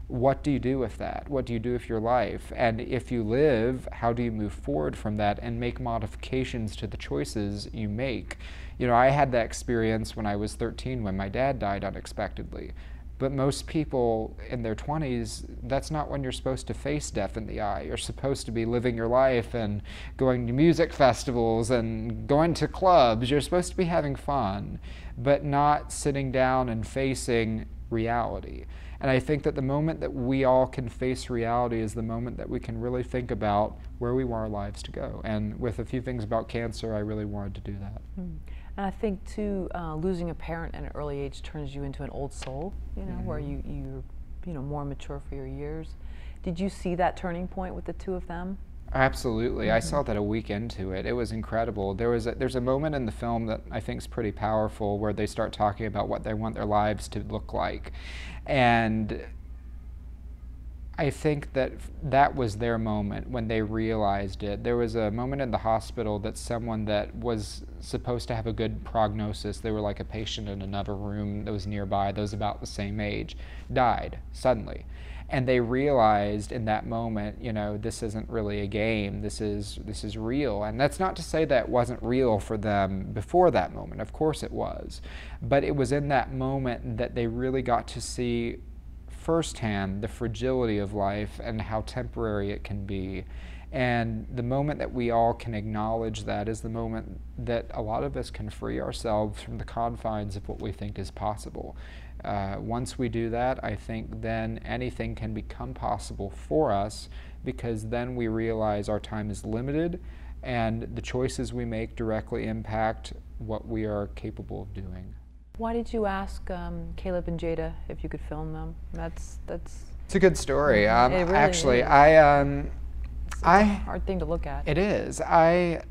What do you do with that? What do you do with your life? And if you live, how do you move forward from that and make modifications to the choices you make? You know, I had that experience when I was 13 when my dad died unexpectedly. But most people in their 20s, that's not when you're supposed to face death in the eye. You're supposed to be living your life and going to music festivals and going to clubs. You're supposed to be having fun, but not sitting down and facing reality. And I think that the moment that we all can face reality is the moment that we can really think about where we want our lives to go. And with a few things about cancer, I really wanted to do that. Mm. And I think too, uh, losing a parent at an early age turns you into an old soul. You know, mm-hmm. where you you're you know more mature for your years. Did you see that turning point with the two of them? Absolutely, I saw that a week into it. It was incredible. There was a, there's a moment in the film that I think is pretty powerful where they start talking about what they want their lives to look like, and I think that that was their moment when they realized it. There was a moment in the hospital that someone that was supposed to have a good prognosis, they were like a patient in another room that was nearby, that was about the same age, died suddenly. And they realized in that moment, you know, this isn't really a game. This is this is real. And that's not to say that wasn't real for them before that moment. Of course it was. But it was in that moment that they really got to see firsthand the fragility of life and how temporary it can be. And the moment that we all can acknowledge that is the moment that a lot of us can free ourselves from the confines of what we think is possible. Uh, once we do that, I think then anything can become possible for us because then we realize our time is limited and the choices we make directly impact what we are capable of doing. Why did you ask um, Caleb and Jada if you could film them? That's that's. It's a good story. Um, it really actually, is. I um, I hard thing to look at. it is. I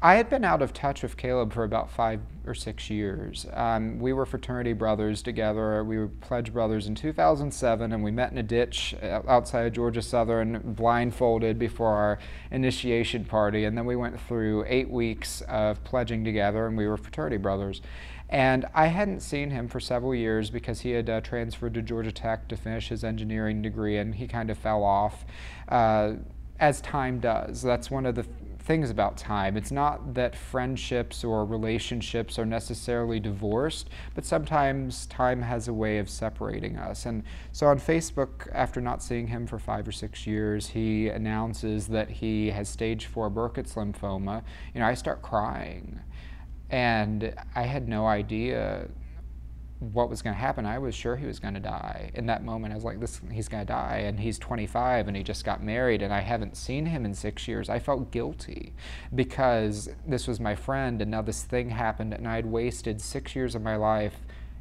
I had been out of touch with Caleb for about five or six years. Um, we were fraternity brothers together. We were pledge brothers in 2007, and we met in a ditch uh, outside of Georgia Southern, blindfolded before our initiation party. And then we went through eight weeks of pledging together, and we were fraternity brothers. And I hadn't seen him for several years because he had uh, transferred to Georgia Tech to finish his engineering degree, and he kind of fell off, uh, as time does. That's one of the things about time. It's not that friendships or relationships are necessarily divorced, but sometimes time has a way of separating us. And so on Facebook, after not seeing him for five or six years, he announces that he has stage four Burkitt's lymphoma. You know, I start crying. And I had no idea what was going to happen. I was sure he was going to die. In that moment, I was like, "This, he's going to die." And he's 25, and he just got married, and I haven't seen him in six years. I felt guilty because this was my friend, and now this thing happened, and I'd wasted six years of my life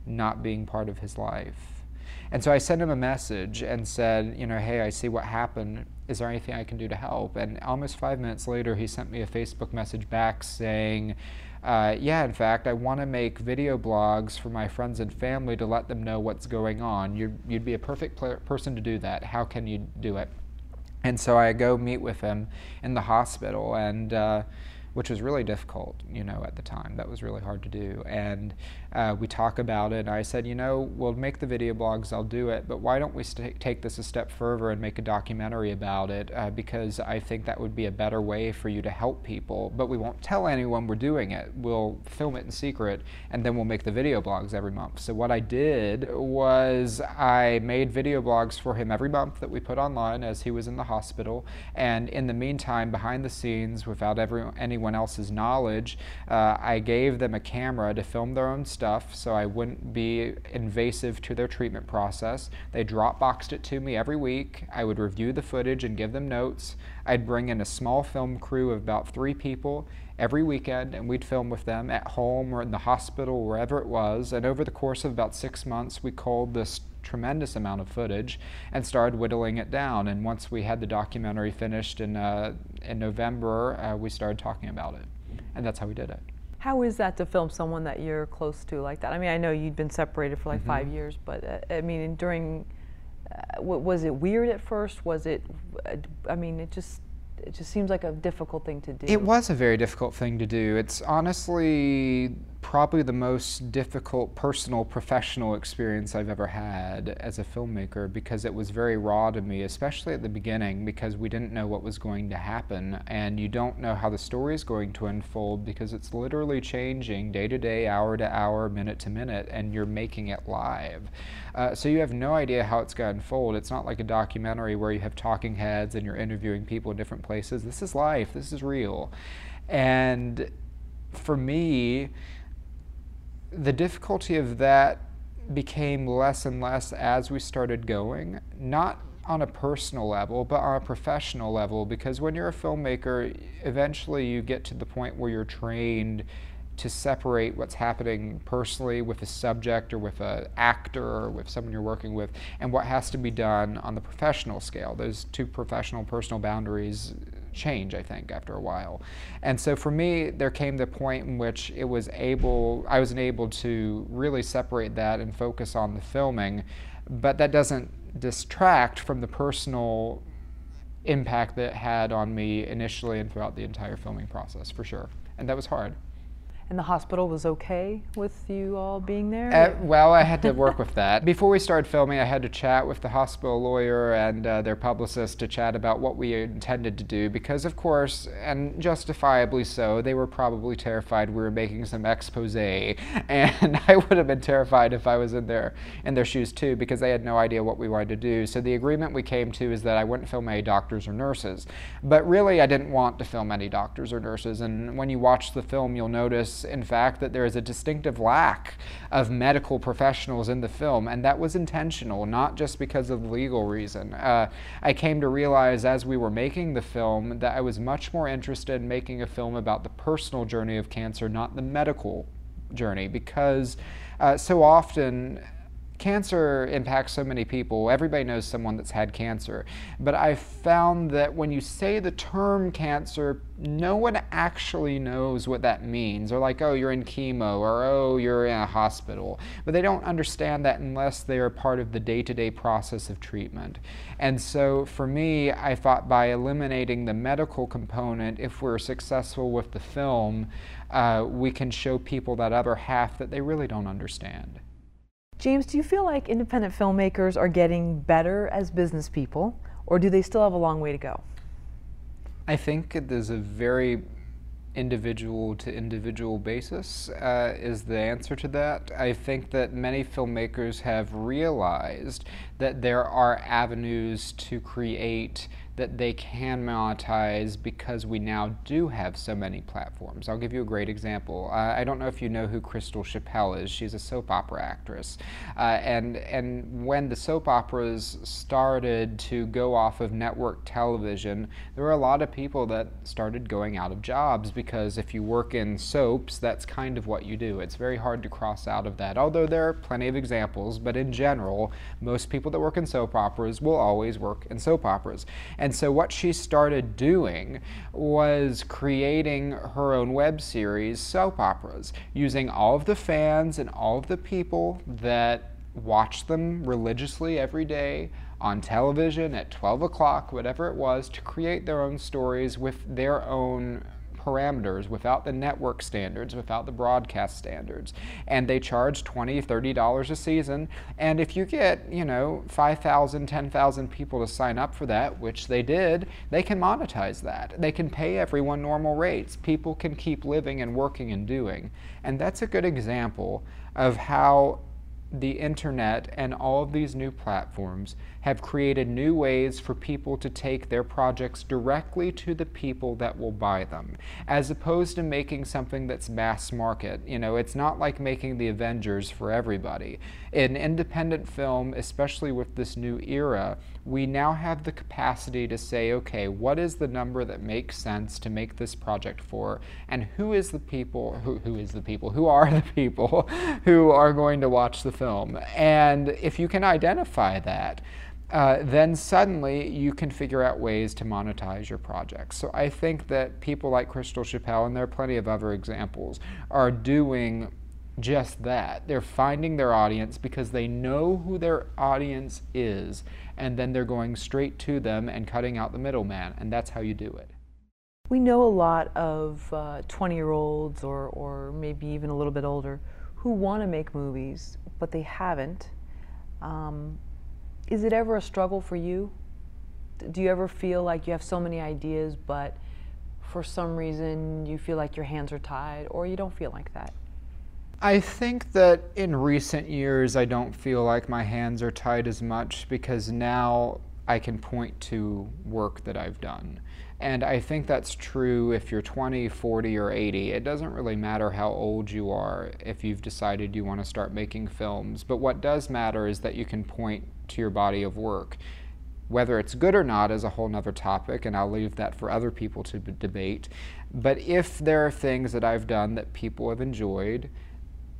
not being part of his life. And so I sent him a message and said, you know, hey, I see what happened. Is there anything I can do to help? And almost five minutes later, he sent me a Facebook message back saying, uh, yeah, in fact, I want to make video blogs for my friends and family to let them know what's going on. You'd, you'd be a perfect person to do that. How can you do it? And so I go meet with him in the hospital, and uh, which was really difficult, you know, at the time. That was really hard to do. And uh, we talk about it, and I said, you know, we'll make the video blogs, I'll do it, but why don't we take this a step further and make a documentary about it? Uh, because I think that would be a better way for you to help people, but we won't tell anyone we're doing it. We'll film it in secret, and then we'll make the video blogs every month. So what I did was I made video blogs for him every month that we put online as he was in the hospital, and in the meantime, behind the scenes, without every, anyone else's knowledge, uh, I gave them a camera to film their own stuff so I wouldn't be invasive to their treatment process. They Dropboxed it to me every week. I would review the footage and give them notes. I'd bring in a small film crew of about three people every weekend and we'd film with them at home or in the hospital, wherever it was. And over the course of about six months, we culled this tremendous amount of footage and started whittling it down. And once we had the documentary finished in, uh, in November, uh, we started talking about it. And that's how we did it. How is that to film someone that you're close to like that? I mean, I know you'd been separated for like Mm-hmm. five years, but uh, I mean, during, uh, w- was it weird at first? Was it, uh, I mean, it just, it just seems like a difficult thing to do. It was a very difficult thing to do. It's honestly probably the most difficult personal professional experience I've ever had as a filmmaker because it was very raw to me, especially at the beginning because we didn't know what was going to happen and you don't know how the story is going to unfold because it's literally changing day to day, hour to hour, minute to minute, and you're making it live. Uh, so you have no idea how it's going to unfold. It's not like a documentary where you have talking heads and you're interviewing people in different places. This is life. This is real. And for me, the difficulty of that became less and less as we started going, not on a personal level, but on a professional level, because when you're a filmmaker, eventually you get to the point where you're trained to separate what's happening personally with a subject or with an actor or with someone you're working with and what has to be done on the professional scale. Those two professional personal boundaries change, I think, after a while. And so for me, there came the point in which it was able, I was able to really separate that and focus on the filming, but that doesn't distract from the personal impact that it had on me initially and throughout the entire filming process, for sure. And that was hard. And the hospital was okay with you all being there? Uh, well, I had to work with that. Before we started filming, I had to chat with the hospital lawyer and uh, their publicist to chat about what we intended to do because, of course, and justifiably so, they were probably terrified we were making some expose. And I would have been terrified if I was in their, in their shoes too because they had no idea what we wanted to do. So the agreement we came to is that I wouldn't film any doctors or nurses. But really, I didn't want to film any doctors or nurses. And when you watch the film, you'll notice in fact, that there is a distinctive lack of medical professionals in the film, and that was intentional, not just because of legal reason. Uh, I came to realize as we were making the film that I was much more interested in making a film about the personal journey of cancer, not the medical journey, because uh, so often cancer impacts so many people. Everybody knows someone that's had cancer. But I found that when you say the term cancer, no one actually knows what that means. Or like, oh, you're in chemo, or oh, you're in a hospital. But they don't understand that unless they are part of the day to day process of treatment. And so for me, I thought by eliminating the medical component, if we're successful with the film, uh, we can show people that other half that they really don't understand. James, do you feel like independent filmmakers are getting better as business people, or do they still have a long way to go? I think there's a very individual to individual basis uh, is the answer to that. I think that many filmmakers have realized that there are avenues to create that they can monetize because we now do have so many platforms. I'll give you a great example. Uh, I don't know if you know who Crystal Chappell is. She's a soap opera actress. Uh, and, and when the soap operas started to go off of network television, there were a lot of people that started going out of jobs because if you work in soaps, that's kind of what you do. It's very hard to cross out of that, although there are plenty of examples, but in general, most people that work in soap operas will always work in soap operas. And and so what she started doing was creating her own web series, soap operas, using all of the fans and all of the people that watch them religiously every day on television at 12 o'clock, whatever it was, to create their own stories with their own parameters, without the network standards, without the broadcast standards. And they charge $20, $30 a season. And if you get, you know, 5,000, 10,000 people to sign up for that, which they did, they can monetize that. They can pay everyone normal rates. People can keep living and working and doing. And that's a good example of how the internet and all of these new platforms have created new ways for people to take their projects directly to the people that will buy them, as opposed to making something that's mass market. You know, it's not like making the Avengers for everybody. In independent film, especially with this new era, we now have the capacity to say, okay, what is the number that makes sense to make this project for, and who is the people, who, who is the people, who are the people who are going to watch the film? And if you can identify that, uh, then suddenly you can figure out ways to monetize your projects. So I think that people like Crystal Chappell, and there are plenty of other examples, are doing just that. They're finding their audience because they know who their audience is, and then they're going straight to them and cutting out the middleman, and that's how you do it. We know a lot of 20 uh, year olds or, or maybe even a little bit older who want to make movies, but they haven't. Um, is it ever a struggle for you? Do you ever feel like you have so many ideas, but for some reason you feel like your hands are tied, or you don't feel like that? I think that in recent years I don't feel like my hands are tied as much because now I can point to work that I've done. And I think that's true if you're 20, 40, or 80. It doesn't really matter how old you are if you've decided you want to start making films. But what does matter is that you can point to your body of work. Whether it's good or not is a whole nother topic, and I'll leave that for other people to debate. But if there are things that I've done that people have enjoyed,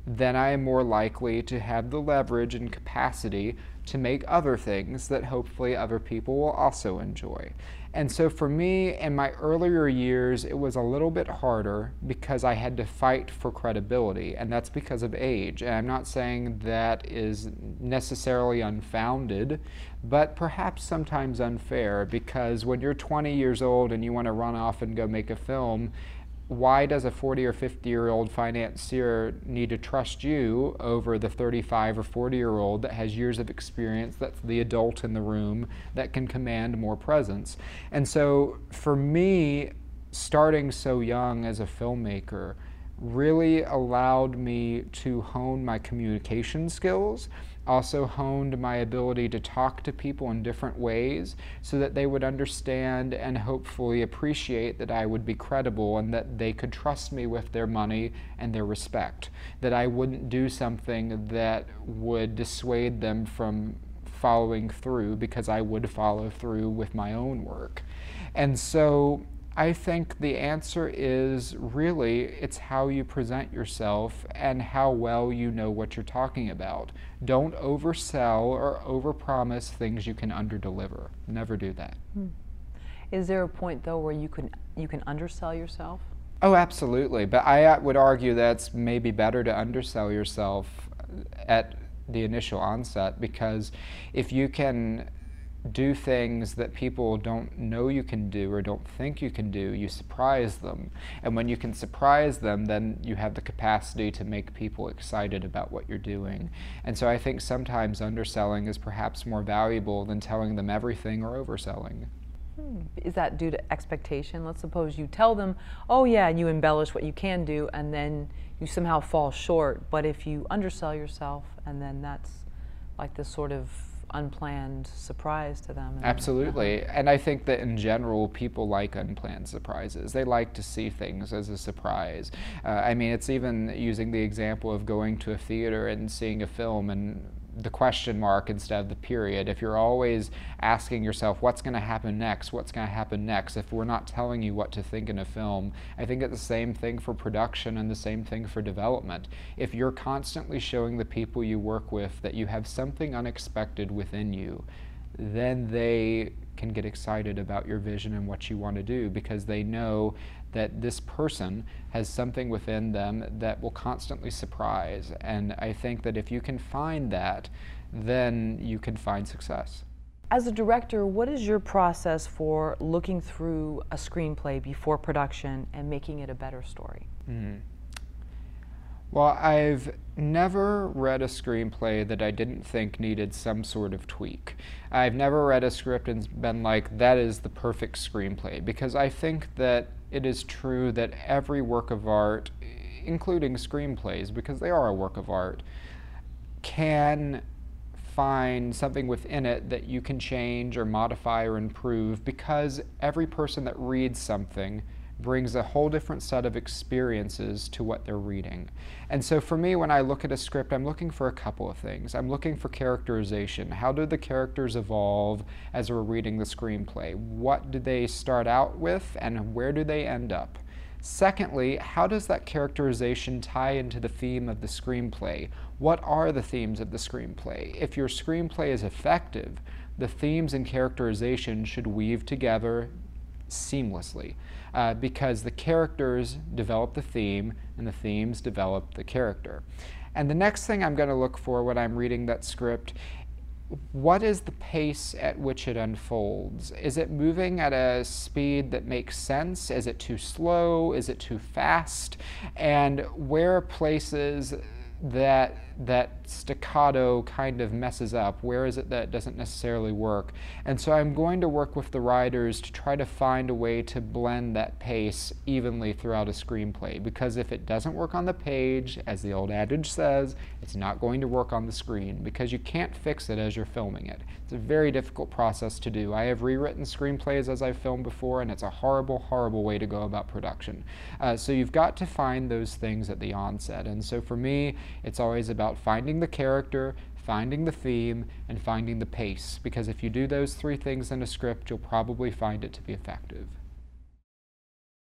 then I am more likely to have the leverage and capacity to make other things that hopefully other people will also enjoy. And so for me, in my earlier years, it was a little bit harder because I had to fight for credibility, and that's because of age. And I'm not saying that is necessarily unfounded, but perhaps sometimes unfair because when you're 20 years old and you want to run off and go make a film, why does a 40 or 50 year old financier need to trust you over the 35 or 40 year old that has years of experience, that's the adult in the room, that can command more presence? And so for me, starting so young as a filmmaker, really allowed me to hone my communication skills also honed my ability to talk to people in different ways so that they would understand and hopefully appreciate that I would be credible and that they could trust me with their money and their respect. That I wouldn't do something that would dissuade them from following through because I would follow through with my own work. And so I think the answer is really it's how you present yourself and how well you know what you're talking about. Don't oversell or overpromise things you can underdeliver. Never do that. Hmm. Is there a point though where you can you can undersell yourself? Oh, absolutely. But I uh, would argue that's maybe better to undersell yourself at the initial onset because if you can do things that people don't know you can do or don't think you can do, you surprise them. And when you can surprise them, then you have the capacity to make people excited about what you're doing. And so I think sometimes underselling is perhaps more valuable than telling them everything or overselling. Hmm. Is that due to expectation? Let's suppose you tell them, oh, yeah, and you embellish what you can do, and then you somehow fall short. But if you undersell yourself, and then that's like this sort of unplanned surprise to them. Absolutely. And I think that in general, people like unplanned surprises. They like to see things as a surprise. Uh, I mean, it's even using the example of going to a theater and seeing a film and the question mark instead of the period. If you're always asking yourself, what's going to happen next? What's going to happen next? If we're not telling you what to think in a film, I think it's the same thing for production and the same thing for development. If you're constantly showing the people you work with that you have something unexpected within you, then they can get excited about your vision and what you want to do because they know that this person has something within them that will constantly surprise. And I think that if you can find that, then you can find success. As a director, what is your process for looking through a screenplay before production and making it a better story? Mm. Well, I've never read a screenplay that I didn't think needed some sort of tweak. I've never read a script and been like, that is the perfect screenplay, because I think that it is true that every work of art, including screenplays, because they are a work of art, can find something within it that you can change or modify or improve because every person that reads something brings a whole different set of experiences to what they're reading. And so for me, when I look at a script, I'm looking for a couple of things. I'm looking for characterization. How do the characters evolve as we're reading the screenplay? What do they start out with and where do they end up? Secondly, how does that characterization tie into the theme of the screenplay? What are the themes of the screenplay? If your screenplay is effective, the themes and characterization should weave together seamlessly uh, because the characters develop the theme and the themes develop the character. And the next thing I'm going to look for when I'm reading that script what is the pace at which it unfolds? Is it moving at a speed that makes sense? Is it too slow? Is it too fast? And where places that that staccato kind of messes up? Where is it that doesn't necessarily work? And so I'm going to work with the writers to try to find a way to blend that pace evenly throughout a screenplay. Because if it doesn't work on the page, as the old adage says, it's not going to work on the screen because you can't fix it as you're filming it. It's a very difficult process to do. I have rewritten screenplays as I've filmed before, and it's a horrible, horrible way to go about production. Uh, so you've got to find those things at the onset. And so for me, it's always about finding the character, finding the theme, and finding the pace. Because if you do those three things in a script, you'll probably find it to be effective.